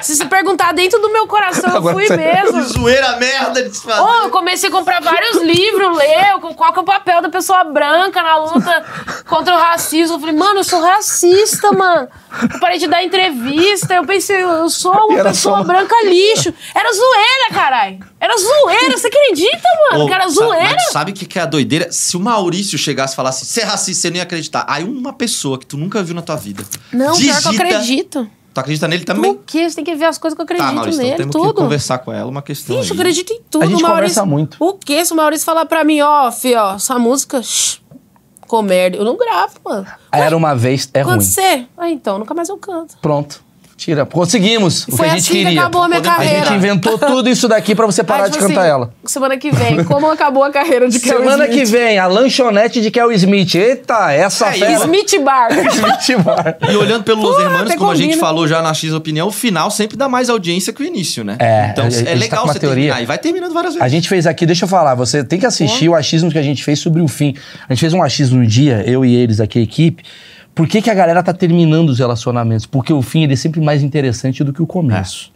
Se se perguntar dentro do meu coração, eu fui você- mesmo. Zoeira merda de se fazer. Ô, eu comecei a comprar vários livros, ler qual que é o papel da pessoa branca na luta contra o racismo. Eu falei, mano, eu sou racista, mano. Eu parei de dar entrevista, eu pensei, eu sou uma pessoa só- branca lixo. Era zoeira, caralho. Era zoeira, você acredita, mano? Ô, que era sabe- zoeira? Mas sabe o que, que é a doideira? Se o Maurício chegasse e falasse, você é racista, você não ia acreditar. Aí uma pessoa que tu nunca viu na tua vida. Não, pior que eu digita- acredito. Tu acredita nele também? O quê? Você tem que ver as coisas que eu acredito Tá, Maurício, então nele, temos tudo. que conversar com ela uma questão Vixe, eu aí. acredito em tudo, A gente Maurício. conversa muito. O quê? Se o Maurício falar pra mim, ó, fi, ó, essa música, shh, merda. Eu não gravo, mano. Era uma vez, é Quando ruim. você? Ah, então, nunca mais eu canto. Pronto. Tira. Conseguimos o que a gente assim que queria. acabou a minha Podemos- A carreira. gente inventou tudo isso daqui pra você parar Ah, de tipo cantar assim, ela. Semana que vem, como acabou a carreira de Kelly Semana que Smith. vem, a lanchonete de Kel Smith. Eita, essa É, festa. Smith Bar. Smith Bar. E olhando pelos Porra, Hermanos, como a gente combina. falou já na X Opinião, o final sempre dá mais audiência que o início, né? É, Então a- a gente é tá legal uma você teoria. terminar. E vai terminando várias vezes. A gente fez aqui, deixa eu falar, você tem que assistir o achismo que a gente fez sobre o fim. A gente fez um achismo no dia, eu e eles aqui, a equipe. Por que, que a galera tá terminando os relacionamentos? Porque o fim ele é sempre mais interessante do que o começo.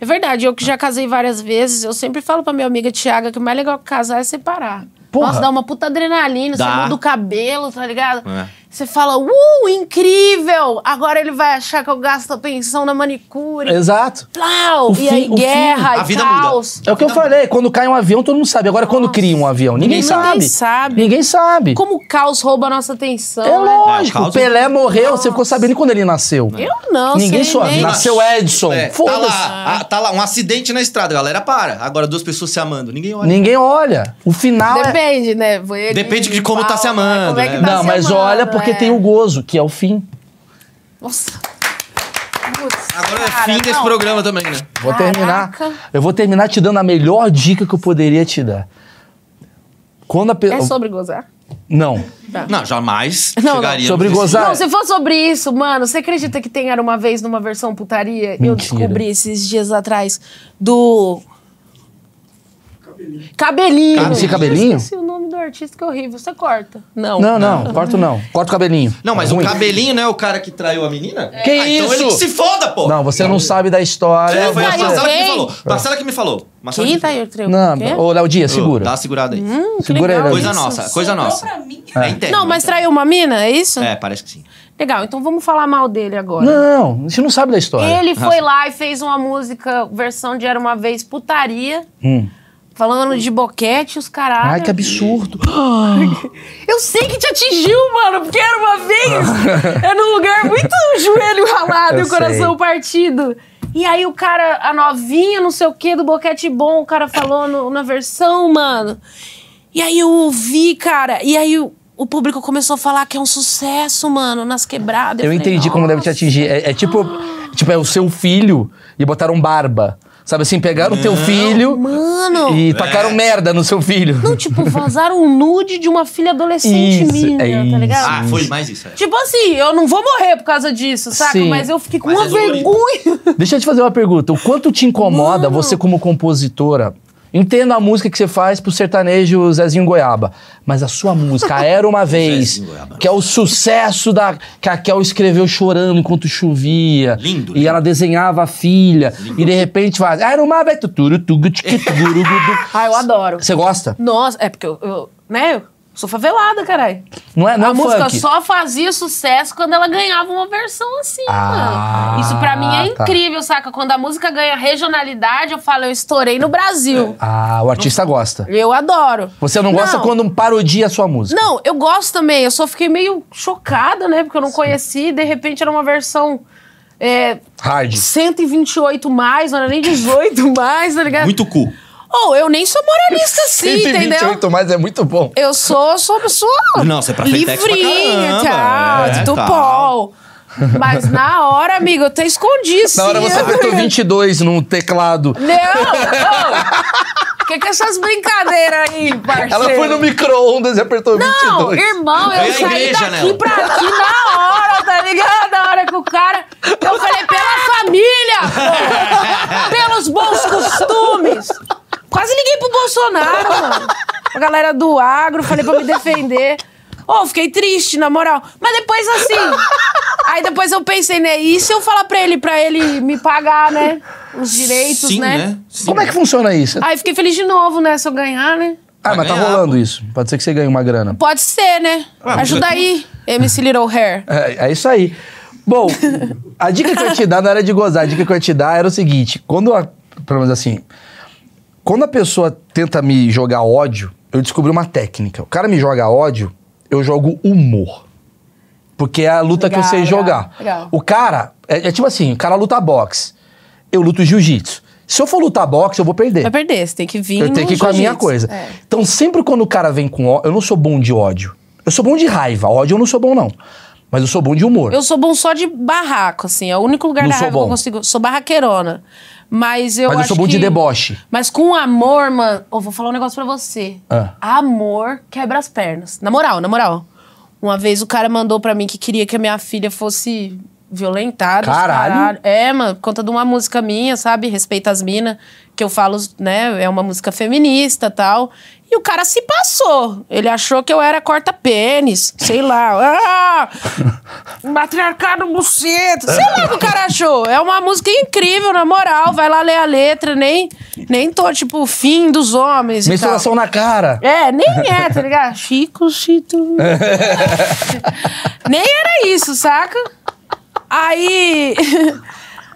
É verdade, eu que já casei várias vezes, eu sempre falo pra minha amiga Tiaga que o mais legal que casar é separar. Porra. Nossa, dá uma puta adrenalina, você Dá. muda o cabelo, tá ligado? É. Você fala, uh, incrível! Agora ele vai achar que eu gasto a pensão na manicure. Exato. Plau! O e fim- aí, guerra, fim- e a vida caos. É o que eu falei, quando cai um avião, todo mundo sabe. Agora, quando cria um avião, ninguém, Ninguém sabe. sabe. Ninguém sabe. Como o caos rouba a nossa atenção. É né? lógico. É, o Pelé morreu, você ficou sabendo quando ele nasceu. Eu não, Ninguém sei soube. nem. Nasceu Edson. É, tá Foda-se. lá, a- tá lá, um acidente na estrada, galera, para. Agora duas pessoas se amando, ninguém olha. Ninguém olha. O final é... Depende, né? Foi ele, Depende de como tá se amando, como é que né? tá Não, se mas amando, olha porque é. tem o gozo, que é o fim. Nossa. Putz, Agora é cara, fim desse não. programa também, né? Vou Caraca. terminar. Eu vou terminar te dando a melhor dica que eu poderia te dar. Quando a É sobre gozar? Não. Não, jamais Não, não. chegaríamos Sobre gozar. Não, se for sobre isso, mano, você acredita que tem Era Uma Vez numa versão putaria? Eu Mentira. descobri esses dias atrás do... Cabelinho. Cabelinho. Cabelinho? Eu esqueci o nome do artista, que horrível. Você corta. Não. Não, não, corto não. Corta o cabelinho. Não, mas É o ruim. cabelinho não é o cara que traiu a menina? É. Que Ah, Então isso? ele que se foda, pô! Não, você não sabe da história. É, foi a Mas Marcela que me quem? falou. Marcela que me falou. Marcela Quem tá aí, Treu? Não, ô Léo Dias, segura. Dá uma segurada aí. Hum, que Segura aí, legal Léo. Coisa isso. nossa, coisa Sobrou nossa. pra mim. É interno. Não, mas traiu uma mina, é isso? É, parece que sim. Legal, então vamos falar mal dele agora. Não, a gente não sabe da história. Ele foi lá e fez uma música, versão de Era Uma Vez Putaria, Hum. Falando de boquete, os caralho. Ai, que absurdo. Eu sei que te atingiu, mano, porque era uma vez. é num lugar muito joelho ralado Eu e o coração sei. partido. E aí o cara, a novinha, não sei o que, do boquete bom, o cara falou no- na versão, mano. E aí eu ouvi, cara, e aí o, o público começou a falar que é um sucesso, mano, nas quebradas. Eu falei, entendi como deve te atingir. É, é tipo, tipo, é o seu filho e botaram barba. Sabe assim, pegaram o teu filho Mano. e tacaram merda no seu filho. Não, tipo, vazaram um nude de uma filha adolescente Isso, minha, é tá isso. ligado? Ah, foi mais isso. É. Tipo assim, eu não vou morrer por causa disso, saca? Sim. Mas eu fiquei com Mas uma é dolorido. vergonha. Deixa eu te fazer uma pergunta. O quanto te incomoda Mano. você como compositora? Entendo a música que você faz pro sertanejo Zezinho Goiaba, mas a sua música, Era Uma Vez, que é o sucesso da que a Kel escreveu chorando enquanto chovia. Lindo, E lindo. ela desenhava a filha. E de repente faz. Era uma vez. Ah, eu adoro. Você gosta? Nossa, é porque eu, eu né, sou favelada, caralho. Não é, não a é música funk. só fazia sucesso quando ela ganhava uma versão assim, Ah, mano. Isso pra mim é tá. incrível, saca? Quando a música ganha regionalidade, eu falo, eu estourei no Brasil. Ah, o artista gosta. Eu adoro. Você não gosta quando parodia a sua música? Não, eu gosto também. Eu só fiquei meio chocada, né? Porque eu não conheci. De repente era uma versão é, Hard. 128 mais, não era nem 18 mais, tá ligado? Muito cu. Ou eu nem sou moralista assim, entendeu? 128 mais é muito bom. Eu sou, sou pessoa Não, você é pra Frentex pra livrinha, caramba. tal, É, de tal. Tupol. Mas na hora, amigo, eu até escondi, sim. Na hora você apertou 22 no teclado. Não! O que, que é essas brincadeiras aí, parceiro? Ela foi no micro-ondas e apertou Não, 22. irmão, eu a saí igreja daqui nela. pra aqui na hora, tá ligado? Na hora que o cara... Eu falei, pela família, pô, pelos bons costumes. Quase liguei pro Bolsonaro, mano. A galera do agro, falei pra me defender. Ô, fiquei triste, na moral. Mas depois, assim... Aí depois eu pensei, né? E se eu falar pra ele, pra ele me pagar, né? Os direitos, Sim, né? né? Sim. Como é que funciona isso? Aí fiquei feliz de novo, né? Se eu ganhar, né? Ah, mas tá ganhar, rolando pô. isso. Pode ser que você ganhe uma grana. Pode ser, né? Ah, Ajuda tu- aí, MC Little Hair. É, é isso aí. Bom, a dica que eu ia te dar não era de gozar. A dica que eu ia te dar era o seguinte: quando a. Pelo menos assim. Quando a pessoa tenta me jogar ódio, eu descobri uma técnica. O cara me joga ódio, eu jogo humor. Porque é a luta que eu Legal, sei legal, jogar. legal. O cara, é, é tipo assim: o cara luta boxe. Eu luto jiu-jitsu. Se eu for lutar boxe, eu vou perder. Vai perder, você tem que vir Eu tenho que ir com a minha coisa. É. Então, sempre quando o cara vem com ódio, eu não sou bom de ódio. Eu sou bom de raiva. Ódio eu não sou bom, não. Mas eu sou bom de humor. Eu sou bom só de barraco, assim. É o único lugar Não da raiva que eu bom. consigo. Sou barraqueirona. Mas eu Mas eu acho sou bom de que- deboche. Mas com amor, mano... Eu vou falar um negócio pra você. Ah. Amor quebra as pernas. Na moral, na moral. Uma vez o cara mandou pra mim que queria que a minha filha fosse violentada. Caralho. É, mano, por conta de uma música minha, sabe? Respeita as minas. Que eu falo, né? É uma música feminista e tal. E o cara se passou. Ele achou que eu era corta-pênis. Sei lá. Ah! Matriarcado buceta. Sei lá o que o cara achou. É uma música incrível, na moral. Vai lá ler a letra. Nem, nem tô, tipo, fim dos homens. Menstruação na cara. É, nem é, tá ligado? Chico, Chito. nem era isso, saca? Aí.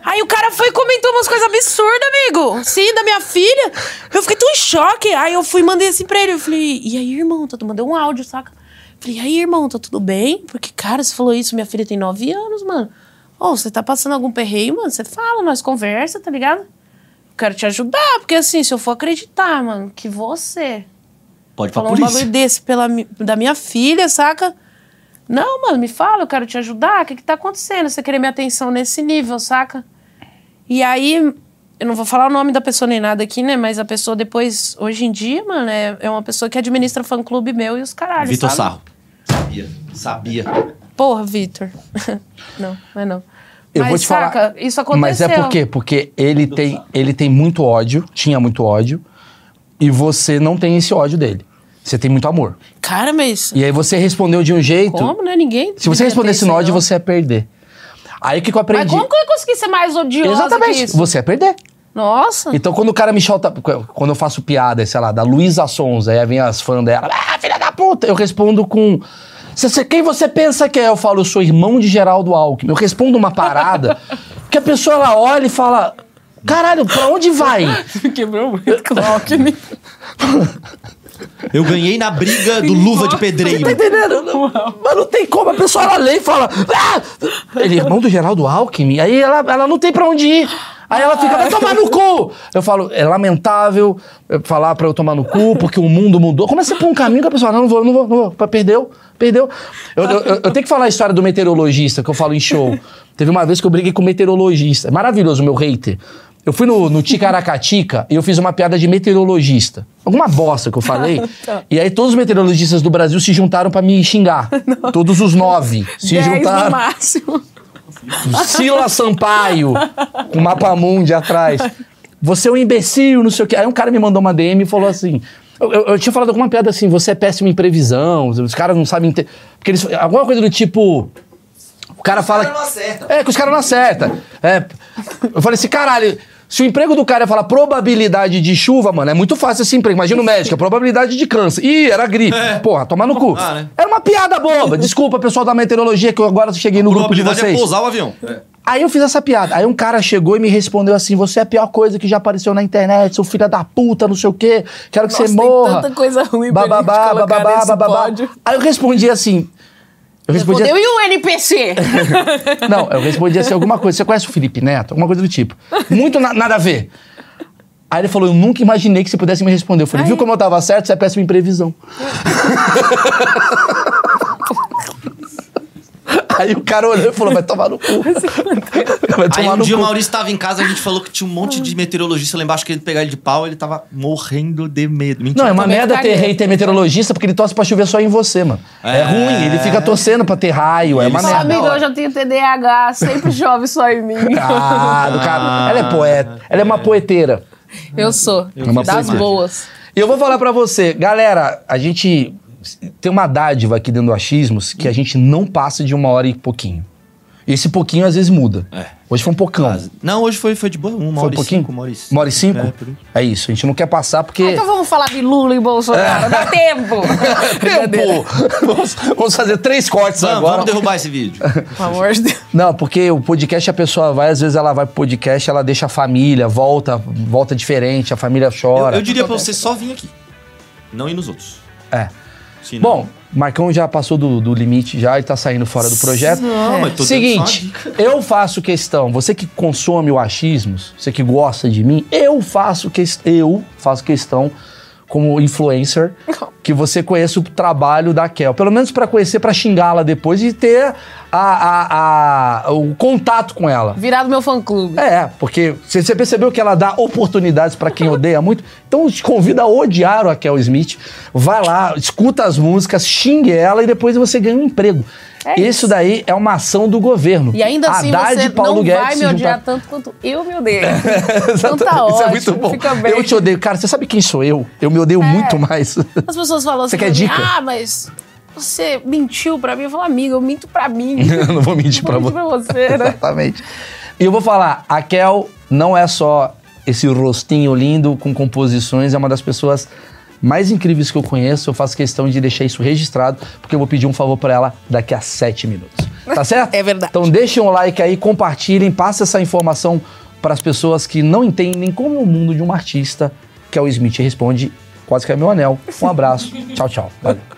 Aí o cara foi e comentou umas coisas absurdas, amigo. Sim, da minha filha. Eu fiquei tão em choque. Aí eu fui e mandei assim pra ele. Eu falei, e aí, irmão? Tá, tu mandei um áudio, saca? Falei, e aí, irmão, tá tudo bem? Porque, cara, você falou isso, minha filha tem nove anos, mano. Ô, você tá passando algum perreio, mano? Você fala, nós conversa, tá ligado? Quero te ajudar, porque assim, se eu for acreditar, mano, que você Pode falou um bagulho desse pela, da minha filha, saca? Não, mano, me fala, eu quero te ajudar. O que que tá acontecendo? Você querer minha atenção nesse nível, saca? E aí, eu não vou falar o nome da pessoa nem nada aqui, né? Mas a pessoa depois, hoje em dia, mano, é, é uma pessoa que administra fã-clube meu e os caralhos, Vitor? Sarro. Sabia. Sabia. Porra, Vitor. não, não é não. Eu mas, vou te saca, falar. isso aconteceu. Mas é por quê? Porque ele tem, ele tem muito ódio, tinha muito ódio, e você não tem esse ódio dele. Você tem muito amor. Cara, mas... E aí você respondeu de um jeito. Como, né? Ninguém... Se você respondesse no ódio, não. você ia perder. Aí o que, que eu Mas aprendi? como que eu ia conseguir ser mais odiosa que Exatamente. Você ia perder. Nossa. Então, quando o cara me solta. Quando eu faço piada, sei lá, da Luísa Sonza, aí vem as fãs dela, ah, filha da puta! Eu respondo com. "Cê- cê- Quem você pensa que é? Eu falo, eu sou irmão de Geraldo Alckmin. Eu respondo uma parada que a pessoa ela olha e fala: caralho, pra onde vai? Quebrou muito com o Alckmin. Eu ganhei na briga do Luva de Pedreiro. Tá entendendo? Não, Mas não tem como. A pessoa ela lê e fala: ah! Ele é irmão do Geraldo Alckmin. Aí ela, ela não tem pra onde ir. Aí ela fica, vai tomar no cu! Eu falo, é lamentável eu falar pra eu tomar no cu, porque o mundo mudou. Comecei por um caminho que a pessoa, não, não vou, não vou, não vou. Perdeu, perdeu. Eu, eu- eu- eu tenho que falar a história do meteorologista, que eu falo em show. Teve uma vez que eu briguei com o meteorologista. É maravilhoso o meu hater. Eu fui no, no Ticaracatica e eu fiz uma piada de meteorologista. Alguma bosta que eu falei. E aí todos os meteorologistas do Brasil se juntaram pra me xingar. Todos os nove se Dez no juntaram. máximo. Sila Sampaio, com mapa mundi atrás. Você é um imbecil, não sei o quê. Aí um cara me mandou uma DM e falou assim. Eu, eu- eu tinha falado alguma piada assim, você é péssimo em previsão, os caras não sabem. Ter... Porque eles, alguma coisa do tipo. O cara fala. caras não acertam. É, que os caras não acertam. É, eu falei assim, caralho. Se o emprego do cara é falar probabilidade de chuva, mano, é muito fácil esse emprego. Imagina o médico, a probabilidade de câncer. Ih, era gripe. Porra, tomar no cu. Ah, né? Era uma piada boba. Desculpa, pessoal da meteorologia, que eu agora cheguei no A grupo de probabilidade vocês. é pousar o avião. Aí eu fiz essa piada. Aí um cara chegou e me respondeu assim: Você é a pior coisa que já apareceu na internet, seu filho da puta, não sei o quê. Quero que Nossa, você tem morra. tanta coisa ruim bababá, bababá, nesse bababá. pódio. Aí eu respondi assim. Eu respondi Respondeu, e o NPC? Não, eu respondi assim alguma coisa. Você conhece o Felipe Neto? Alguma coisa do tipo. Muito na- nada a ver. Aí ele falou: Eu nunca imaginei que você pudesse me responder. Eu falei: Viu como eu tava certo? Você é péssimo em previsão. Aí o cara olhou e falou: Vai tomar no cu. Vai Aí tomar um no dia o cu. Maurício tava em casa, a gente falou que tinha um monte de meteorologista lá embaixo querendo pegar ele de pau, ele tava morrendo de medo. Mentira. Não, é uma merda ter ficaria. hater meteorologista porque ele torce pra chover só em você, mano. É, É. ruim, ele fica torcendo pra ter raio, é Ele uma sabe. Fala, merda. amigo, eu já tenho TDAH, sempre chove só em mim. Ah, do cara. Ela é poeta, ela é uma poeteira. Eu sou, Eu fiz das boas. E eu vou falar pra você, galera, a gente tem uma dádiva aqui dentro do Achismos que a gente não passa de uma hora e pouquinho. E esse pouquinho às vezes muda. É. Hoje foi um pocão. Quase. Não, hoje foi, foi de boa. Uma Foi hora um e pouquinho? cinco, uma hora e cinco. Uma hora e cinco? É, por. É isso, a gente não quer passar porque... Ah, então vamos falar de Lula e Bolsonaro, dá tempo. Brincadeira. Tempo! vamos, vamos fazer três cortes Vamos, agora. vamos derrubar esse vídeo. Pelo amor de Deus. Não, porque o podcast a pessoa vai, às vezes ela vai pro podcast, ela deixa a família, volta, volta diferente, a família Eu, chora. eu diria pra você só vir aqui. Não ir nos outros. É. Senão- Bom, Marcão já passou do, do limite já e tá saindo fora do projeto. Não, mas tô Seguinte, eu faço questão, você que consome o achismos, você que gosta de mim, eu faço questão, eu faço questão como influencer que você conheça o trabalho da Kel, pelo menos pra conhecer, pra xingá-la depois e ter a, a- a- o contato com ela. Virado meu fã-clube. É, porque você percebeu que ela dá oportunidades pra quem odeia muito? Então te convido a odiar a Kel Smith. Vai lá, escuta as músicas, xingue ela e depois você ganha um emprego. É isso daí é uma ação do governo. E ainda assim Haddad você Paulo não Guedes vai me odiar juntaram. tanto quanto eu me odeio. então Exatamente, tá ótimo, Isso é muito bom. fica bem. Eu te odeio. Cara, você sabe quem sou eu? Eu me odeio muito mais. As pessoas falam assim, Você quer dica? ah, mas você mentiu pra mim. Eu falo, amiga, eu minto pra mim. eu não vou mentir vou você. pra você, né? Exatamente. E eu vou falar, a Kel não é só esse rostinho lindo com composições, é uma das pessoas mais incríveis que eu conheço. Eu faço questão de deixar isso registrado, porque eu vou pedir um favor pra ela daqui a sete minutos. Tá certo? É verdade. Então deixem um like aí, compartilhem, passem essa informação para as pessoas que não entendem como é o mundo de um artista, que é o Smith responde quase que é meu anel. Um abraço. tchau, tchau. Valeu.